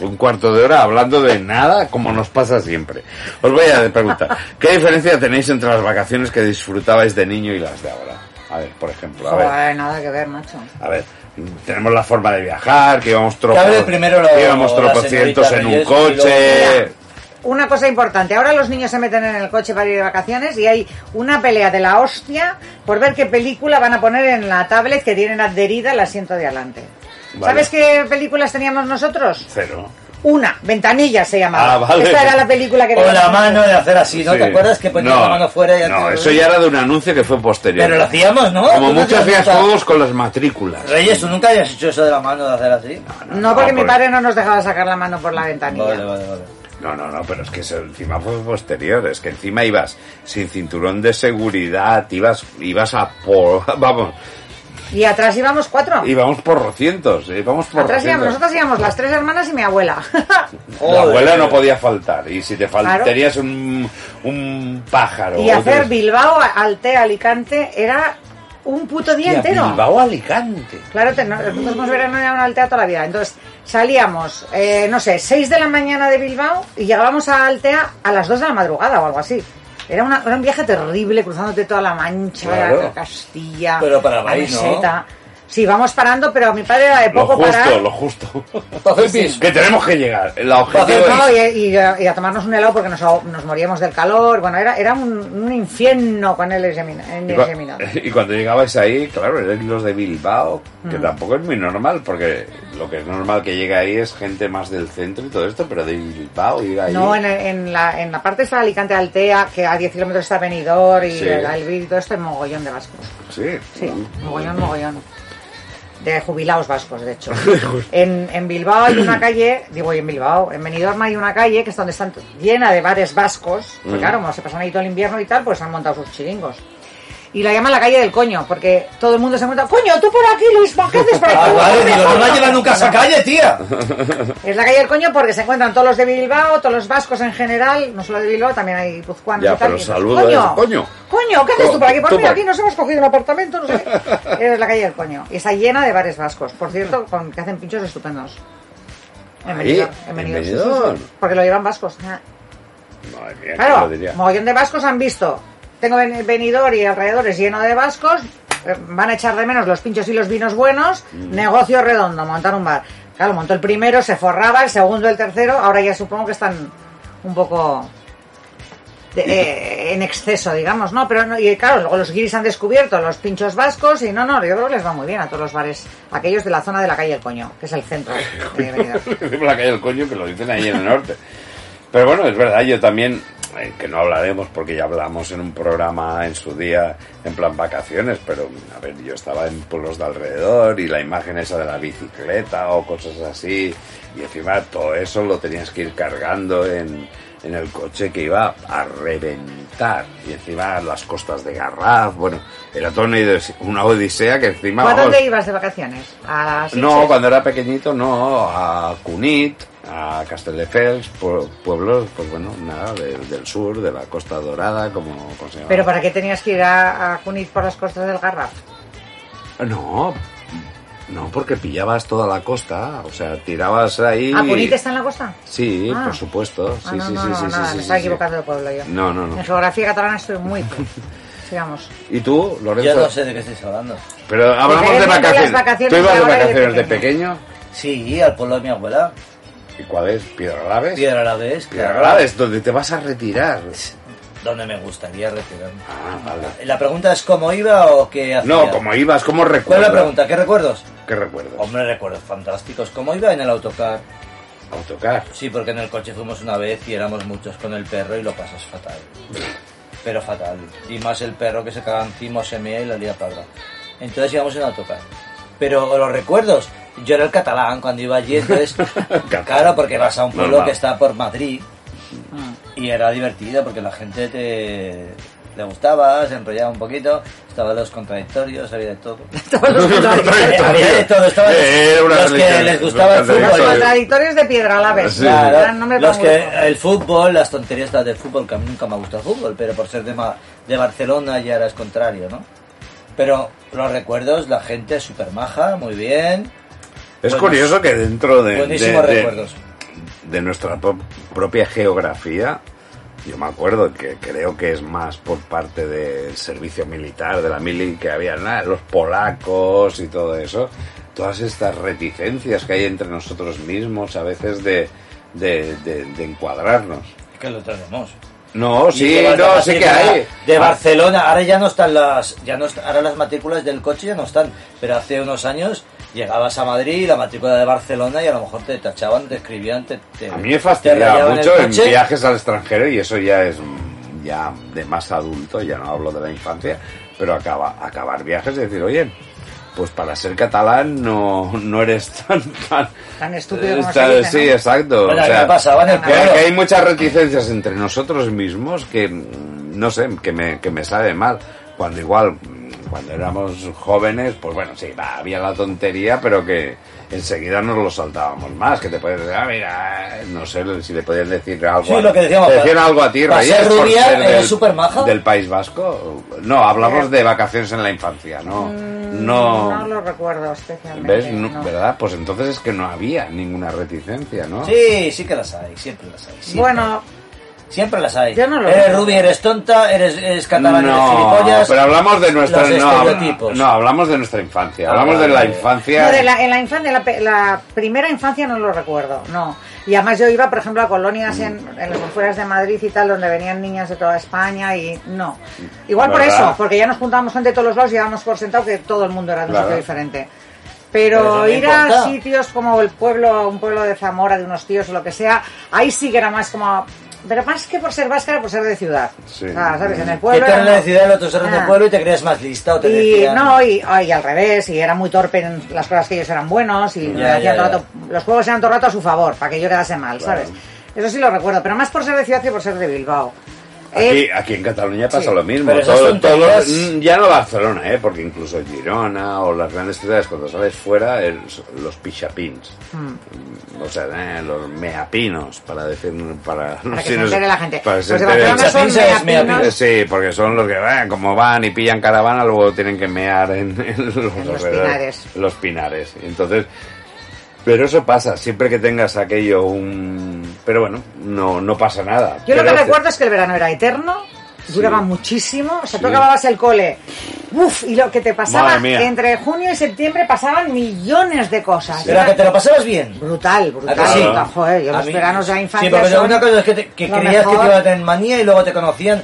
un cuarto de hora hablando de nada como nos pasa siempre. Os voy a preguntar, ¿qué diferencia tenéis entre las vacaciones que disfrutabais de niño y las de ahora? A ver, por ejemplo, a ver, Joder, nada que ver, macho. a ver. Tenemos la forma de viajar, que íbamos tropos, primero lo- que íbamos tropocientos en un coche. Una cosa importante, ahora los niños se meten en el coche para ir de vacaciones y hay una pelea de la hostia por ver qué película van a poner en la tablet que tienen adherida al asiento de adelante. Vale. ¿Sabes qué películas teníamos nosotros? Cero. Una, Ventanilla se llamaba. Ah, vale. Esta era la película que O la mano de hacer así, ¿no? Sí. ¿Te acuerdas que ponías la mano fuera y ya No, te- eso ya era de un anuncio que fue posterior. Pero lo hacíamos, ¿no? Como ¿Tú no mucho hacías juegos con las matrículas. Reyes, ¿tú nunca habías hecho eso de la mano de hacer así? No, porque mi porque- padre no nos dejaba sacar la mano por la ventanilla. Vale, vale, vale. No, no, no, pero es que eso encima fue posterior. Es que encima ibas sin cinturón de seguridad, ibas, ibas a por. Vamos, Y atrás íbamos cuatro. íbamos por rocientos, íbamos por Atrás íbamos, nosotras íbamos las tres hermanas y mi abuela. La abuela no podía faltar. Y si te fal- Claro. tenías un, un pájaro. y hacer Bilbao, Altea, Alicante era un puto día Y a entero. Bilbao Alicante. Claro, te- no- los próximos veranos era una Altea toda la vida. Entonces salíamos, eh, no sé, 6 de la mañana de Bilbao y llegábamos a Altea a las 2 de la madrugada o algo así. Era, una- era un viaje terrible, cruzándote toda la Mancha, Claro. la Castilla, Pero para la ¿no? Sí, vamos parando, pero mi padre era de Lo poco justo, parar. lo justo. Que tenemos que llegar. El No, objetivo y, es... y- y a tomarnos un helado porque nos, moríamos del calor. Bueno, era, era un, un infierno con el el Y, cua- examinado. y cuando llegabais ahí, claro, eran los de Bilbao, que Mm. tampoco es muy normal, porque lo que es normal que llegue ahí es gente más del centro y todo esto, pero de Bilbao ir ahí. No, en, en la, en la parte está Alicante Altea, que a 10 kilómetros está Benidorm y Sí. el Albi y todo esto es mogollón de vascos. Sí. Sí, mogollón, mogollón. De jubilados vascos, de hecho. En, en Bilbao hay una calle, digo, y en Bilbao, en Benidorm hay una calle que es donde están llena de bares vascos, porque Mm. claro, como se pasan ahí todo el invierno y tal, pues han montado sus chiringos. Y la llaman la calle del coño, porque todo el mundo se monta, coño, tú por aquí, Luis, ¿qué haces por aquí? Ah, vale, digo, no me lleva nunca a esa calle, tía. Es la calle del coño porque se encuentran todos los de Bilbao, todos los vascos en general, no solo de Bilbao, también hay guipuzcoanos y tal. coño, es, coño. coño, ¿qué haces tú por aquí? Tú mira, por- aquí nos hemos cogido un apartamento, no sé qué. Es la calle del coño. Y está llena de bares vascos, por cierto, con, que hacen pinchos estupendos. Benidorm. sí, porque lo llevan vascos. Madre mía, ¿quién Claro, lo diría? mogollón de vascos han visto. Tengo Benidorm y alrededores lleno de vascos. eh, Van a echar de menos los pinchos y los vinos buenos. Mm. Negocio redondo, montar un bar. Claro, montó el primero, se forraba, el segundo, el tercero. Ahora ya supongo que están un poco de- eh, en exceso, digamos, ¿no? Pero no- y claro, luego los guiris han descubierto los pinchos vascos y no, no, yo creo que les va muy bien a todos los bares, aquellos de la zona de la calle El Coño, que es el centro de la calle del coño que lo dicen ahí en el norte. Pero bueno, es verdad, yo también, que no hablaremos porque ya hablamos en un programa en su día en plan vacaciones, pero a ver, yo estaba en pueblos de alrededor y la imagen esa de la bicicleta o cosas así, y encima todo eso lo tenías que ir cargando en, en el coche que iba a reventar, y encima las costas de Garraf, bueno, era toda una odisea, una odisea que encima... ¿Tú a dónde ibas de vacaciones? ¿A no, cuando era pequeñito no, a Cunit, a Castelldefels, pue- pueblos, pues bueno, nada, de- del sur, de la Costa Dorada, como, ¿cómo se llama? ¿Pero para qué tenías que ir a, a Cunit por las costas del Garraf? No, no, porque pillabas toda la costa, o sea, tirabas ahí... ¿A Cunit está en la costa? Sí, Ah. por supuesto, sí, Ah, no, sí, no, sí, no, sí, nada, sí, me sí, estaba sí. equivocando de pueblo yo. No, no, no. En geografía catalana estoy muy... mal. Sigamos. ¿Y tú, Lorenzo? Yo no sé de qué estáis hablando. Pero hablamos de de vacaciones. vacaciones ¿Tú ibas de de de vacaciones de pequeño. pequeño? Sí, al pueblo de mi abuela. ¿Y cuál es? ¿Piedra Piedra a la vez, Piedra claro. Graves, donde te vas a retirar. Donde me gustaría retirarme. Ah, vale. La pregunta es cómo iba o qué hacía. No, como ibas, ¿cómo ¿Cuál recuerdas? es la pregunta? ¿Qué recuerdos? ¿Qué recuerdas? Hombre, recuerdos fantásticos. ¿Cómo iba en el autocar? Autocar. Sí, porque en el coche fuimos una vez y éramos muchos con el perro y lo pasas fatal. Pero fatal. Y más el perro que se caga encima, se mea y la lía parda. Entonces íbamos en autocar. Pero los recuerdos, yo era el catalán cuando iba allí, entonces, claro, porque vas a un pueblo Normal. que está por Madrid Mm. y era divertido porque la gente te le gustaba, se enrollaba un poquito, estaban los contradictorios, había de todo. había de todo, estaban Eh, una los que les gustaba el los Los fútbol. contradictorios. contradictorios de piedra a la vez. Sí. Claro, los que el fútbol, las tonterías las del fútbol, que a mí nunca me ha gustado el fútbol, pero por ser de, Ma- de Barcelona ya era es contrario, ¿no? Pero los recuerdos, la gente es súper maja, muy bien. Es Buenos- curioso que dentro de, de- de- recuerdos. de nuestra pro- propia geografía, yo me acuerdo que creo que es más por parte del servicio militar, de la mili, que había nada, los polacos y todo eso, todas estas reticencias que hay entre nosotros mismos a veces de, de, de- de encuadrarnos. Que lo tenemos. No, sí, no, sí que hay. De Barcelona, ahora ya no están las, ya no ahora las matrículas del coche ya no están, pero hace unos años llegabas a Madrid y la matrícula de Barcelona y a lo mejor te tachaban, te escribían, te, te- A mí me fastidiaba mucho en viajes al extranjero y eso ya es ya de más adulto, ya no hablo de la infancia, pero acaba, acabar viajes y decir, oye, pues para ser catalán no, no eres tan... Tan, Tan estúpido como tan- se dice, Sí, ¿no? exacto. Bueno, o sea, ¿qué pasaba en el que, hay muchas reticencias entre nosotros mismos que, mm, no sé, que me, que me sabe mal. Cuando igual, cuando éramos jóvenes, pues bueno, sí, va, había la tontería, pero que enseguida nos lo saltábamos más. Que te puedes decir, ah, mira, no sé si le podías decir algo. Sí, a- lo que decíamos, te decían algo a ti, Reyes, ser por rubia, ser del- supermaja. Del País Vasco. No, hablamos de vacaciones en la infancia, ¿no? No. Mm, No lo recuerdo especialmente. ¿Ves? No, no. ¿Verdad? Pues entonces es que no había ninguna reticencia, ¿no? Sí, sí que las hay, siempre las hay. siempre. Bueno, Siempre las hay. Yo no lo eres rubia, eres tonta, eres, eres catalán, eres No, gilipollas. pero hablamos de nuestra no, estereotipos. no, hablamos de nuestra infancia, Ah, hablamos de la infancia. no, de la, en la infancia, la, pe- la primera infancia no lo recuerdo, no. Y además yo iba, por ejemplo, a colonias en, en las afueras de Madrid y tal, donde venían niñas de toda España y no. Igual por eso, porque ya nos juntábamos gente de todos los lados y dábamos por sentado que todo el mundo era de un sitio diferente. Pero Pero ir a sitios como el pueblo, un pueblo de Zamora, de unos tíos o lo que sea, ahí sí que era más como... Pero más que por ser vasca, era por ser de ciudad. Sí. O sea, ¿sabes? En el Que pueblo... tú eres de ciudad, el otro eres de Ah. pueblo y te creías más lista o te Y decían... no, y, oh, y al revés, y era muy torpe en las cosas que ellos eran buenos, y Ya, ya, todo rato- los juegos eran todo el rato a su favor, para que yo quedase mal, ¿sabes? Eso sí lo recuerdo, pero más por ser de ciudad que por ser de Bilbao. Aquí, Eh, aquí en Cataluña pasa sí. lo mismo. Pero esas Todo- tonterías- todo- mm, ya no Barcelona, ¿eh? porque incluso Girona o las grandes ciudades, cuando sales fuera, los pichapins. Hmm. O sea, eh, los meapinos, para decir. Para, Para que se entere la gente. Para que Los se entere- son meapinos. meapinos. Sí, porque son los que, eh, como van y pillan caravana, luego tienen que mear en, en los, los alrededores, pinares. Los pinares. Entonces, pero eso pasa, siempre que tengas aquello un... Pero bueno, no, no pasa nada. Yo lo Pero que te- recuerdo es que el verano era eterno, duraba muchísimo, o sea, tú Sí. acababas el cole, uf, y lo que te pasaba entre junio y septiembre pasaban millones de cosas. Pero a que te lo pasabas bien. Brutal, brutal. ¿A que sí? brutal. Joder, yo A los mí- veranos de la infancia Sí, porque son una cosa es que, te- que creías que te iban a tener manía y luego te conocían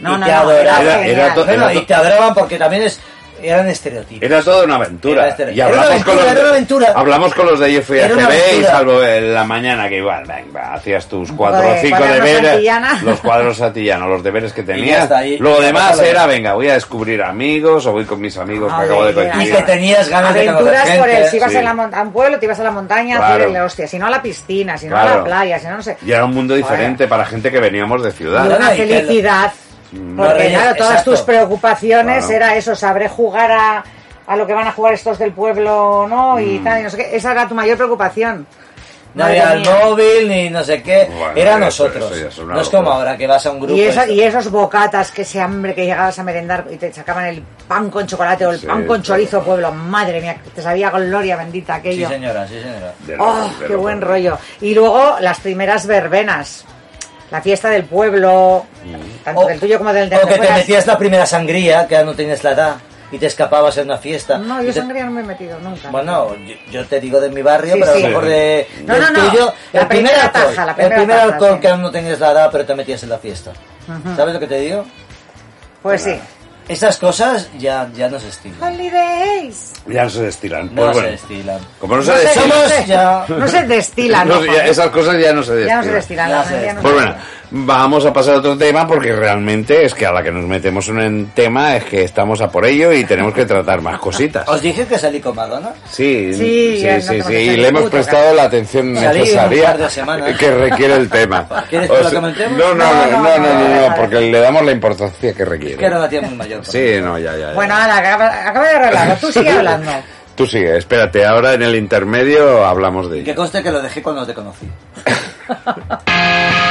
No, y no, te no, adoraban. era Era- era genial. to- Bueno, era y te adoraban porque también es, eran estereotipos. Era toda una aventura. Era y era hablamos, una con los de, era una aventura. hablamos con los de una y salvo en la mañana que igual, venga, hacías tus cuatro de o cinco deberes, los cuadros antillanos, los deberes que tenías. está, y- Lo y demás era, bien. venga, voy a descubrir amigos o voy con mis amigos que acabo de era- Y que tenías ganas de Aventuras por gente. el, si ibas Sí. a, la a un pueblo, te ibas a la montaña a Claro. hacer el hostia, si no a la piscina, si no a la playa, si no, no sé. Y era un mundo diferente para gente que veníamos de ciudad. Una y que- felicidad. Mm. Porque Reyes, claro, todas exacto. tus preocupaciones Claro. era eso, sabré jugar a, a lo que van a jugar estos del pueblo, ¿no? Mm. Y tal, y no sé qué. Esa era tu mayor preocupación. No había el móvil ni no sé qué. Bueno, era eso- nosotros. eso no es como ahora que vas a un grupo. Y, esa- eso. y esos bocatas, que ese hambre que llegabas a merendar y te sacaban el pan con chocolate o el Sí, pan con claro. chorizo, pueblo. Madre mía, te sabía gloria bendita Sí, aquello. señora, sí, señora. ¡Oh, qué buen rollo! Y luego las primeras verbenas. La fiesta del pueblo, tanto del tuyo como del de o que te metías la primera sangría, que ya no tenías la edad, y te escapabas en una fiesta. No, yo te- sangría no me he metido nunca. Bueno, yo, yo te digo de mi barrio, Sí, pero a lo mejor de, No, del no, no. tuyo. La el primer primera alcohol, taja, la el primera primer taja, alcohol sí. que aún no tenías la edad, pero te metías en la fiesta. ¿Sabes lo que te digo? Pues sí. Estas cosas ya, ya no se estilan. Holidays. Ya no se destilan. No pues se destilan. Como no, se, no destilan. Se, no, se, destilan. No, esas cosas ya no se destilan. Ya no se destilan. Pues bueno, vamos a pasar a otro tema porque realmente es que a la que nos metemos en un tema es que estamos a por ello y tenemos que tratar más cositas. ¿Os dije que salí con Madonna? Sí, sí, sí, sí, sí y le hemos prestado la atención necesaria que requiere el tema. ¿Quieres que lo comentemos? No, no, no, no, no, porque le damos la importancia que requiere. Que era una tía muy mayor. Sí, no, ya, ya. ya. Bueno, Ana, acaba, acaba de arreglarlo. Tú sigue hablando. Tú sigue, espérate, ahora en el intermedio hablamos de Que ello. conste que lo dejé cuando te conocí.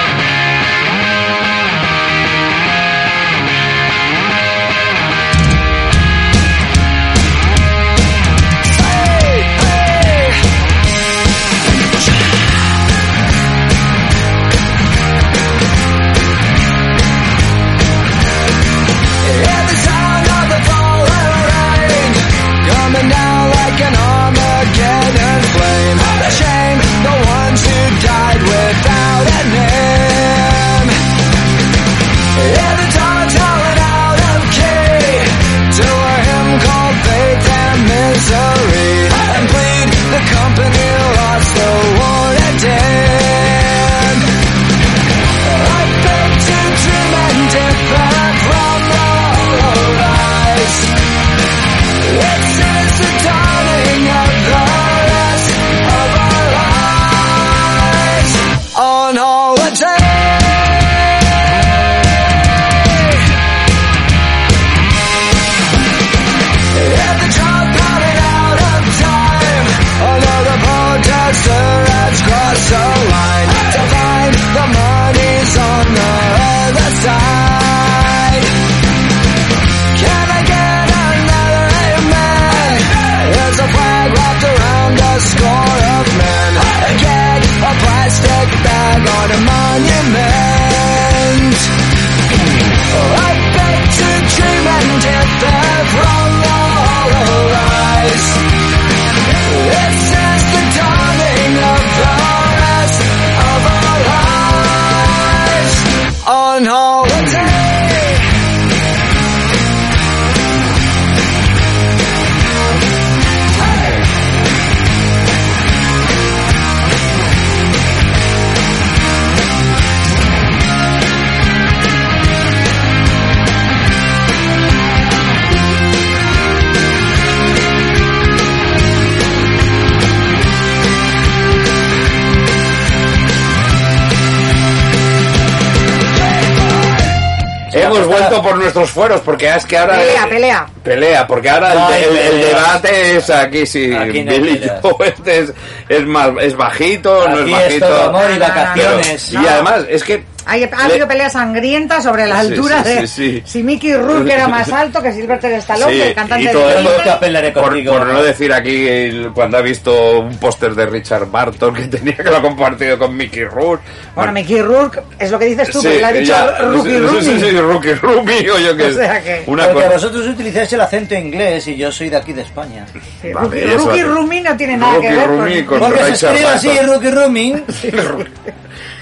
nuestros fueros porque es que ahora... Pelea, pelea. Pelea, porque ahora el, No el- el peleas. debate es aquí, sí, Aquí no Billy. Joe este es, es, más, es bajito, no es Aquí bajito. es todo amor y No, no, no, vacaciones. y además, es que... Hay, ha le- habido peleas sangrientas sobre la altura sí, de sí, sí. si Mickey Rourke era más alto que Sylvester Stallone, Sí, que el cantante y de todo Disney. esto que pelearé por, contigo. por no decir aquí el- cuando ha visto un póster de Richard Barton que tenía que lo ha compartido con Mickey Rourke. Bueno, Mickey Rourke es lo que dices tú, Sí, pero le ha dicho Rookie sí, Rooney. sí, sí, Rookie Rooney, o yo qué O sea que- Una Porque cosa. vosotros utilizáis el acento inglés y yo soy de aquí de España. Sí, Vale, Rookie, Rookie Rooney no tiene nada Rookie que ver con... con- Porque se escribe así. Rookie Rooming.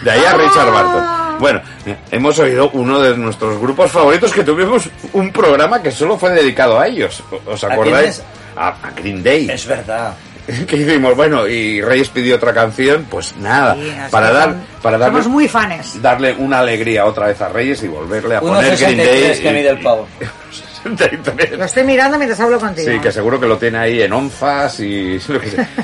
De ahí a Richard Ah. Barton. Bueno, hemos oído uno de nuestros grupos favoritos que tuvimos un programa que solo fue dedicado a ellos. ¿Os ¿A acordáis? A, a Green Day. Es verdad. que hicimos? Bueno, y Reyes pidió otra canción, pues nada, Sí, para dar, son- para darle, Somos muy fanes. darle una alegría otra vez a Reyes y volverle a poner Green 1,63 Day. que mide el pavo. 63. Lo estoy mirando mientras hablo contigo. Sí, que seguro que lo tiene ahí en onzas y lo que sea.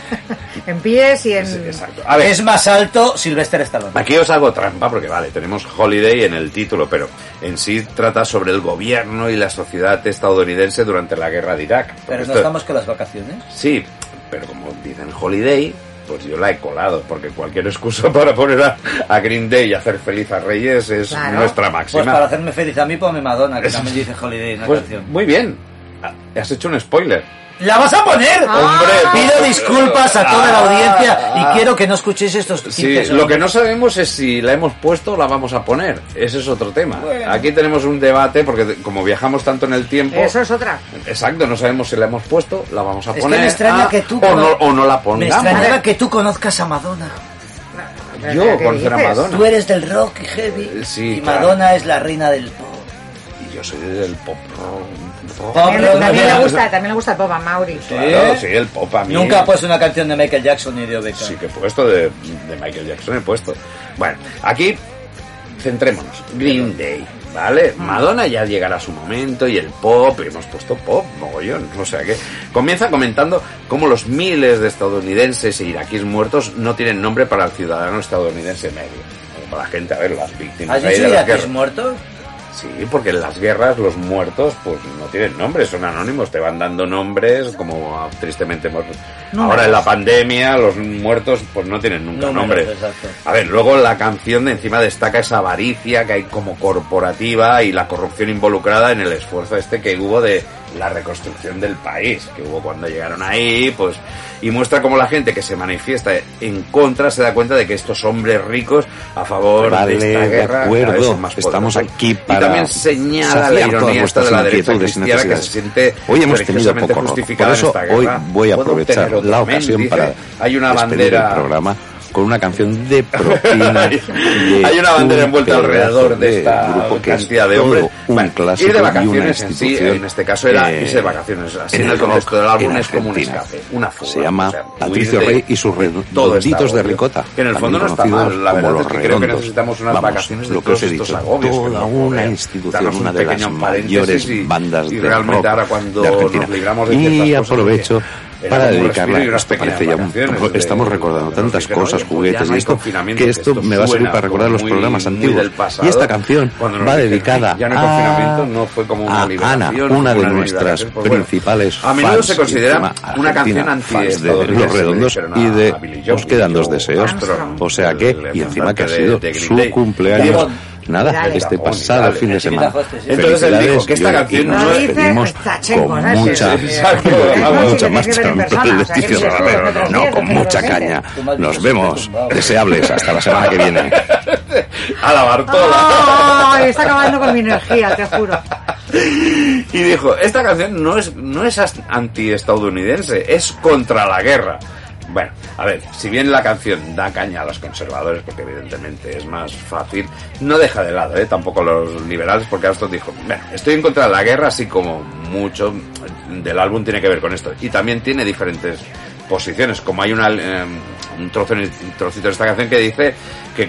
En pies y en... Exacto. A ver, Es más alto Sylvester Stallone. Aquí os hago trampa porque vale, tenemos Holiday en el título, pero en sí trata sobre el gobierno y la sociedad estadounidense durante la guerra de Irak. Pero no esto- estamos con las vacaciones. Sí, pero como dicen Holiday, pues yo la he colado, porque cualquier excusa para poner a, a Green Day y hacer feliz a Reyes es Claro. nuestra Pues máxima. para hacerme feliz a mí, ponme Madonna, que también dice Holiday en la Pues, canción. muy bien, Ah, has hecho un spoiler. ¡La vas a poner! Hombre, Pido disculpas a toda la Ah. audiencia y quiero que no escuchéis estos 15 Sí, segundos. lo que no sabemos es si la hemos puesto o la vamos a poner. Ese es otro tema. Bueno. Aquí tenemos un debate porque como viajamos tanto en el tiempo... Eso es otra. Exacto, no sabemos si la hemos puesto, la vamos a Es que poner. me extraña ah, que tú... O no, cono- o no la Me pongamos. extrañaba que tú conozcas a Madonna. Yo ¿Qué conocer a? Madonna. Tú eres del rock y heavy. Sí, y claro. Madonna es la reina del pop. Y yo soy del pop rock. También, Pablo, también no, le no, gusta, también le gusta el pop a Mauri. Claro, sí, el pop a mí. Nunca ha puesto una canción de Michael Jackson ni de Obeca. Sí que he puesto de, de Michael Jackson, he puesto. Bueno, aquí centrémonos. Green Day, ¿vale? Madonna ya llegará su momento y el pop, hemos puesto pop, mogollón. O sea que comienza comentando cómo los miles de estadounidenses e iraquíes muertos no tienen nombre para el ciudadano estadounidense medio. Para la gente, a ver, las víctimas ¿Has ahí dicho de las iraquíes muertos? Sí, porque en las guerras los muertos pues no tienen nombres, son anónimos, te van dando nombres como ah, tristemente hemos... Ahora en la pandemia los muertos pues no tienen nunca Números, nombres. A ver, luego la canción de encima destaca esa avaricia que hay como corporativa y la corrupción involucrada en el esfuerzo este que hubo de la reconstrucción del país, que hubo cuando llegaron ahí, pues, y muestra cómo la gente que se manifiesta en contra se da cuenta de que estos hombres ricos a favor Vale, de esta guerra acuerdo. son más Estamos aquí y para también señala la ironía esta de la derecha y cristiana que se siente Hoy hemos tenido poco justificada Por eso en esta hoy guerra. voy a aprovechar la ocasión para hay una bandera el programa con una canción de propina. de Hay una bandera un envuelta alrededor de esta grupo que es cantidad de hombres. Un Bueno, clásico ir de vacaciones en sí, en este caso era eh, irse de vacaciones. Así en, el contexto del álbum es como un escape, una fuga. Se llama o sea, Patricio de Rey y sus redonditos este de ricota. Que en el fondo no está mal. La verdad es que creo que necesitamos unas Vamos, vacaciones de lo que todos os he estos dicho, agobios. que toda nos una institución, un una de las mayores bandas y de realmente rock ahora cuando de Argentina. nos libramos de y aprovecho para dedicarla esto parece ya un- estamos recordando tantas cosas juguetes y esto que esto me va a servir para recordar los programas antiguos. y esta canción va dedicada a liberación, Ana una de nuestras. Pues principales a menudo se considera una canción anti de los redondos y de os quedan dos deseos. O sea que y encima que ha sido su cumpleaños nada Dale. este Dale, pasado dale. fin de semana Entonces él dijo que esta canción no Zachenko, con mucha mucha nosotros no, con mucha caña nos vemos deseables hasta la semana que viene a la Bartola. Ay, está acabando con mi energía, te juro. Y dijo, esta canción no es, no es anti-estadounidense, es contra la guerra. Bueno, a ver, si bien la canción da caña a los conservadores, porque evidentemente es más fácil, no deja de lado, ¿eh? tampoco los liberales, porque Aston dijo, bueno, estoy en contra de la guerra, así como mucho del álbum tiene que ver con esto. Y también tiene diferentes posiciones, como hay una, eh, un, trozo, un trocito de esta canción que dice que,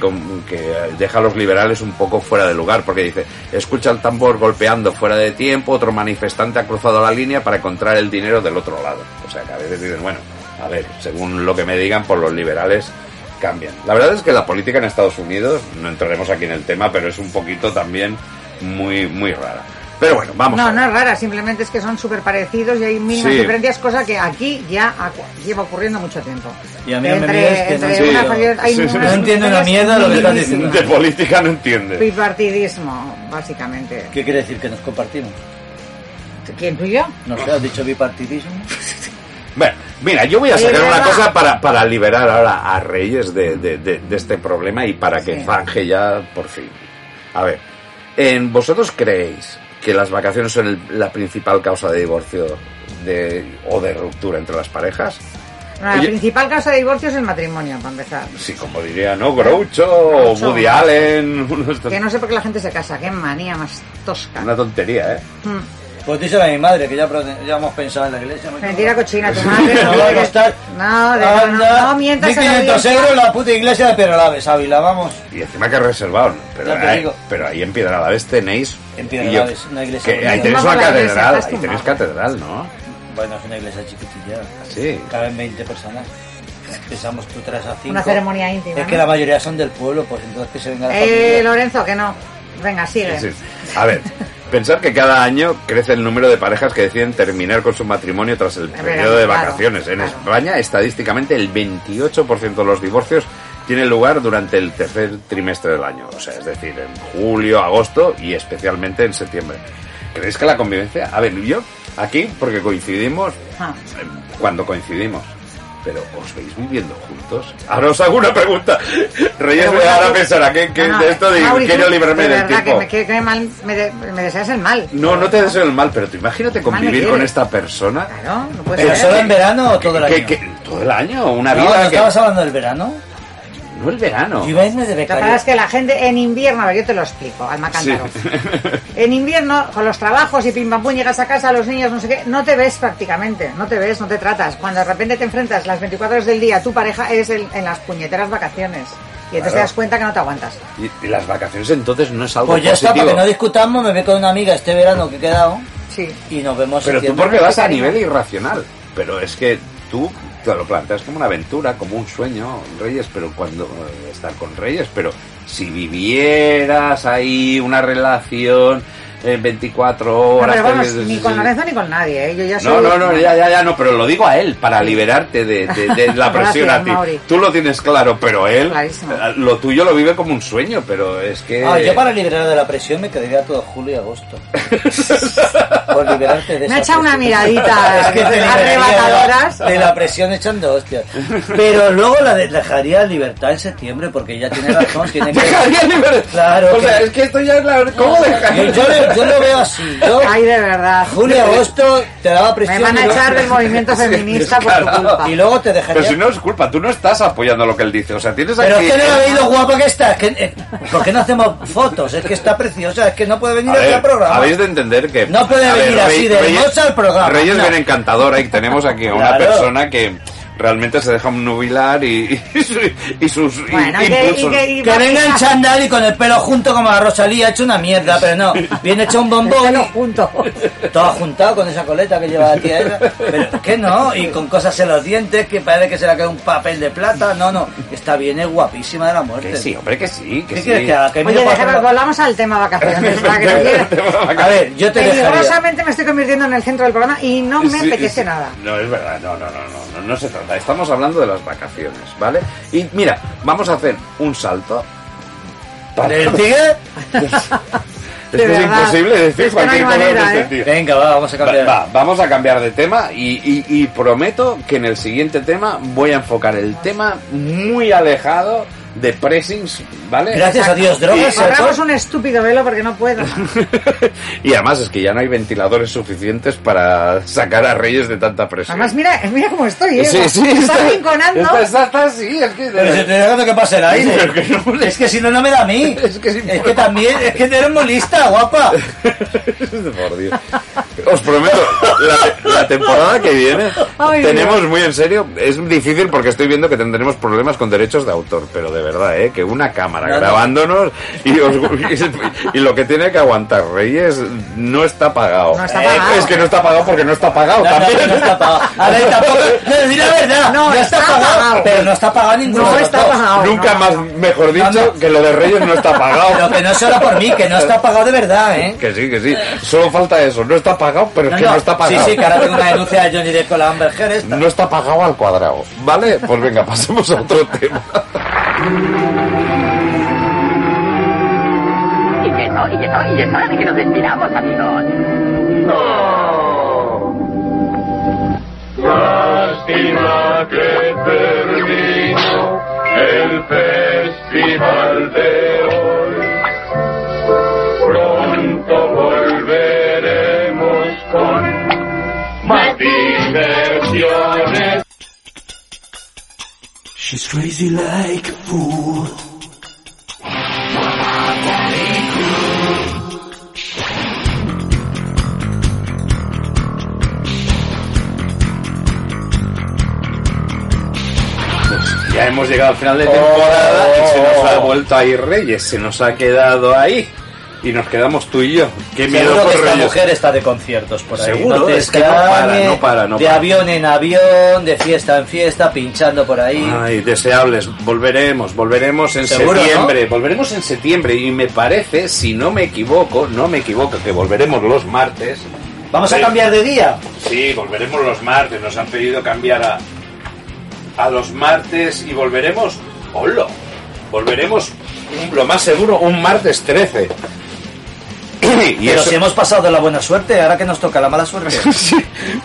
que deja a los liberales un poco fuera de lugar, porque dice, escucha el tambor golpeando fuera de tiempo, otro manifestante ha cruzado la línea para encontrar el dinero del otro lado. O sea que a veces dicen, bueno, a ver, según lo que me digan, por los liberales cambian. La verdad es que la política en Estados Unidos, no entraremos aquí en el tema, pero es un poquito también muy, muy rara. Pero bueno, vamos. a No, ver. no es rara, simplemente es que son súper parecidos y hay mínimas Sí. diferencias, cosa que aquí ya lleva ocurriendo mucho tiempo. Y a mí no me entre, que no entre hay Sí, sí, unas no entiendo una mierda lo que estás diciendo. De política no entiende. Bipartidismo, básicamente. ¿Qué quiere decir que nos compartimos? ¿Quién tú y yo? ¿No sé, has dicho bipartidismo? Bueno, mira, yo voy a sacar una cosa para, para liberar ahora a Reyes de, de- de- de este problema y para que Sí. zanje ya por fin. A ver, ¿en ¿vosotros creéis que las vacaciones son el- la principal causa de divorcio de, o de ruptura entre las parejas? La Oye. principal causa de divorcio es el matrimonio, para empezar. Sí, como diría, ¿no? Groucho o. Woody Allen. Que no sé por qué la gente se casa, qué manía más tosca. Una tontería, ¿eh? Mm. Pues díselo a mi madre, que ya, ya hemos pensado en la iglesia. Mentira cochina, tu madre. No va a costar. No, de- no, no, no mientas a la 1500 audiencia. euros la puta iglesia de Perolaves, Ávila, vamos. Y encima que reservado. Pero, Ya te ahí, digo. pero ahí en Piedralaves tenéis... En Piedralaves, una iglesia Que ahí tenéis una catedral, ahí tenéis catedral, ¿no? Bueno, es una iglesia chiquitilla. Sí. Caben 20 personas. Pensamos tú traes a 5. Una ceremonia íntima, Es que la mayoría son del pueblo, pues entonces que se venga la Eh, familia. Lorenzo, que no. Venga, sigue. Sí. A ver, pensar que cada año crece el número de parejas que deciden terminar con su matrimonio tras el periodo de vacaciones. En claro. España, estadísticamente, el 28% de los divorcios tienen lugar durante el tercer trimestre del año. O sea, es decir, en julio, agosto y especialmente en septiembre. ¿Creéis que la convivencia? A ver, yo aquí, porque coincidimos, Ah. cuando coincidimos. Pero ¿os veis viviendo juntos? Ahora os hago una pregunta. Reyes bueno, ahora tú- pensará que, que No, no, de esto de Mauri, quiero librarme de del verdad, tiempo. Que me, que- que mal, me, de- me deseas el mal. No, no te deseo el mal, pero tú imagínate convivir con esta persona. Claro, no puede ¿Pero ser. solo en verano o todo el año? Que, que- todo el año, una no, vida ¿no que... estabas hablando del verano? No el verano. Yo iba a irme de Lo que becario. pasa es que la gente en invierno, a ver, yo te lo explico, al macántaro. Sí. En invierno, con los trabajos y pim pam pum, llegas a casa, los niños, no sé qué, no te ves prácticamente, no te ves, no te tratas. Cuando de repente te enfrentas las 24 horas del día a tu pareja, es el- en las puñeteras vacaciones. Y entonces te das cuenta que no te aguantas. Y, y las vacaciones entonces no es algo Pues ya está, para que no discutamos, me ve con una amiga este verano que he quedado Sí. y nos vemos Pero tú porque vas a nivel irracional. Pero es que tú lo planteas como una aventura, como un sueño, Reyes, pero cuando eh, estar con Reyes, pero si vivieras ahí una relación en 24 No, horas... pero vamos, que- ni con Lorenzo ni con nadie, ¿eh? Yo ya soy... No, no, no, ya, ya, ya, no, pero lo digo a él, para liberarte de, de- de la presión Gracias, a ti. Mauri. Tú lo tienes claro, pero él, Clarísimo. eh, lo tuyo lo vive como un sueño, pero es que... Ah, yo para liberar de la presión me quedaría todo julio y agosto. Por liberarte de Me ha echado una miradita Es que te liberaría arrebatadoras. De la presión echando hostias. Pero luego la de- dejaría libertad en septiembre porque ya tiene razón. Tiene que... Dejaría libertad. Claro. O sea, es que esto ya es la... ¿Cómo dejaría? yo, yo lo veo así. Yo, Ay, de verdad. julio y agosto te daba presión. Me van a echar del movimiento feminista por tu culpa. Y luego te dejaría. Pero si no es culpa, tú no estás apoyando lo que él dice. O sea, tienes Pero aquí... es que no veis lo guapa que está. Es que, eh, ¿Por qué no hacemos fotos? Es que está preciosa. Es que no puede venir A aquí ver, al programa. habéis de entender que... No puede ver, venir así de hermosa al programa, Reyes no. viene encantadora y tenemos aquí a una Claro. persona que realmente se deja nubilar y, y, su- y sus Bueno, y que, y impulsos. que, y Que venga en chandal y con el pelo junto como la Rosalía, ha hecho una mierda, pero no. Viene hecho un bombón, Pelo junto. todo juntado con esa coleta que lleva la tía esa. Pero que no, y con cosas en los dientes que parece que se le queda un papel de plata. No, no, está bien, es guapísima de la muerte. Que sí, hombre, que sí, que ¿Qué sí. quieres que haga? Que Oye, mire para déjame, hacerlo- volvamos al tema vacaciones. para que A ver, yo te dejaría. Peligrosamente me estoy convirtiendo en el centro del programa y no me Sí, apetece sí. nada. No, es verdad, no, no, no, no, no, no se trata. Estamos hablando de las vacaciones, ¿vale? Y mira, vamos a hacer un salto. ¿Del tigre? Es que es imposible decir Es que no hay cualquier cosa en manera, este ¿eh? sentido. Venga, va, vamos a cambiar. Va, va, vamos a cambiar de tema y, y- y prometo que en el siguiente tema voy a enfocar el tema muy alejado de pressings, ¿vale? Gracias a Dios, drogas, Corramos un estúpido velo porque no puedo. y además es que ya no hay ventiladores suficientes para sacar a Reyes de tanta presión. Además, mira, mira cómo estoy, ¿eh? sí, sí, Está rinconando. está, está- está así, es que... Pero si estoy dejando que pase el aire. Pero que no- Es que si no, no me da a mí. Es que es es que también, es que eres muy lista, guapa. Por Dios. Os prometo, la, la temporada que viene Ay, tenemos muy en serio, es difícil porque estoy viendo que tendremos problemas con derechos de autor, pero de verdad, ¿eh? que una cámara No, no. grabándonos y, os- y lo que tiene que aguantar Reyes no está pagado. No está Eh, pagado. Es que no está pagado porque no está pagado No, no, también. no está pagado. A ver, tampoco. No, di la verdad. No, está pagado. Pero no está pagado ninguno. No de los está dos. pagado. Nunca no. más, mejor dicho, No, no. que lo de Reyes no está pagado. Pero que no solo por mí, que no está pagado de verdad, ¿eh? Que sí, que sí. Solo falta eso. No está pagado, pero es que no está pagado. Sí, sí, que ahora tengo una denuncia de Johnny Depp con la Amber Heard esta. No está pagado al cuadrado. ¿Vale? Pues venga, pasemos a otro tema. Y que no, y que no, y es hora de que nos despidamos, amigos. Lástima que terminó el festival de hoy. Pronto volveremos con más diversiones. She's crazy like a fool. Ya hemos llegado al final de temporada y se nos ha vuelto a ir Reyes. Se nos ha quedado ahí. Y nos quedamos tú y yo. Qué miedo Seguro que esta mujer está de conciertos por ahí. Seguro, no te es que no para, no para, no de para. avión en avión, de fiesta en fiesta, pinchando por ahí. Ay, deseables. Volveremos, volveremos en Seguro, septiembre. Volveremos en septiembre. Y me parece, si no me equivoco, no me equivoco, que volveremos los martes. Vamos a cambiar de día. Sí, volveremos los martes. Nos han pedido cambiar a, a los martes y volveremos. ¡Hola! Volveremos, lo más seguro, un martes 13. y Pero eso- si hemos pasado de la buena suerte, ahora que nos toca la mala suerte. Sí.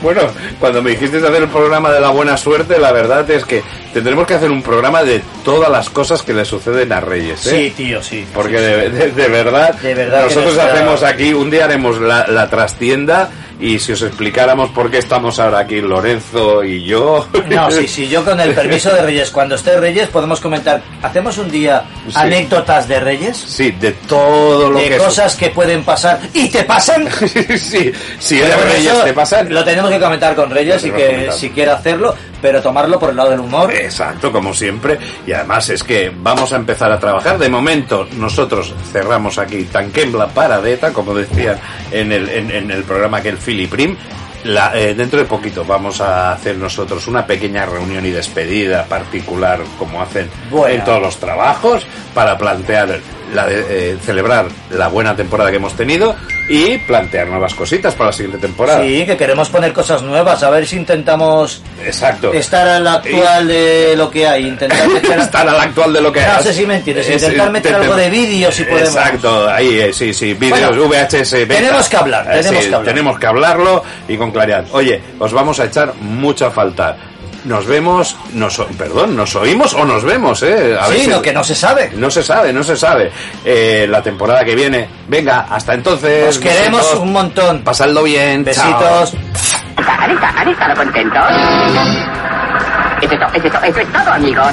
Bueno, cuando me dijiste hacer el programa de la buena suerte, la verdad es que tendremos que hacer un programa de todas las cosas que le suceden a Reyes. ¿eh? Sí, tío, sí. Porque de, de- de verdad, De verdad nosotros nuestra- hacemos aquí, un día haremos la, la trastienda y si os explicáramos por qué estamos ahora aquí Lorenzo y yo... No, sí, sí, yo con el permiso de Reyes, cuando esté Reyes podemos comentar, hacemos un día Sí. anécdotas de Reyes, Sí, de todo lo de que... cosas que pueden pasar y te pasan. sí, si bueno, Reyes te pasan... Lo tenemos que comentar con Reyes y que que comentar. si quiere hacerlo. Pero tomarlo por el lado del humor. Exacto, como siempre. Y además es que vamos a empezar a trabajar. De momento, nosotros cerramos aquí Tanquem la paradeta, como decían en el, en, en el programa que el Philip Prim. La, eh, dentro de poquito vamos a hacer nosotros una pequeña reunión y despedida particular, como hacen en todos los trabajos, para plantear, la de- eh, celebrar la buena temporada que hemos tenido y plantear nuevas cositas para la siguiente temporada. Sí, que queremos poner cosas nuevas, a ver si intentamos Exacto. estar a la actual de lo que hay, intentar meter... Estar al actual de lo que No hay. sé si me entiendes, Es- intentar meter te- algo de vídeo si podemos. Exacto, ahí, eh, sí, sí, vídeos, Bueno, VHS, beta. tenemos que hablar, Eh, tenemos sí, que hablar. tenemos que hablarlo y con claridad. Oye, os vamos a echar mucha falta. Nos vemos, nos, o- perdón, nos oímos o nos vemos, ¿eh? A Sí, no, que no se sabe. No se sabe, no se sabe. Eh, la temporada que viene, venga, hasta entonces. Os queremos besitos, un montón. Pasadlo bien, chao. Besitos. ¿Han estado contentos? Eso es, to- eso es to- eso es todo, amigos.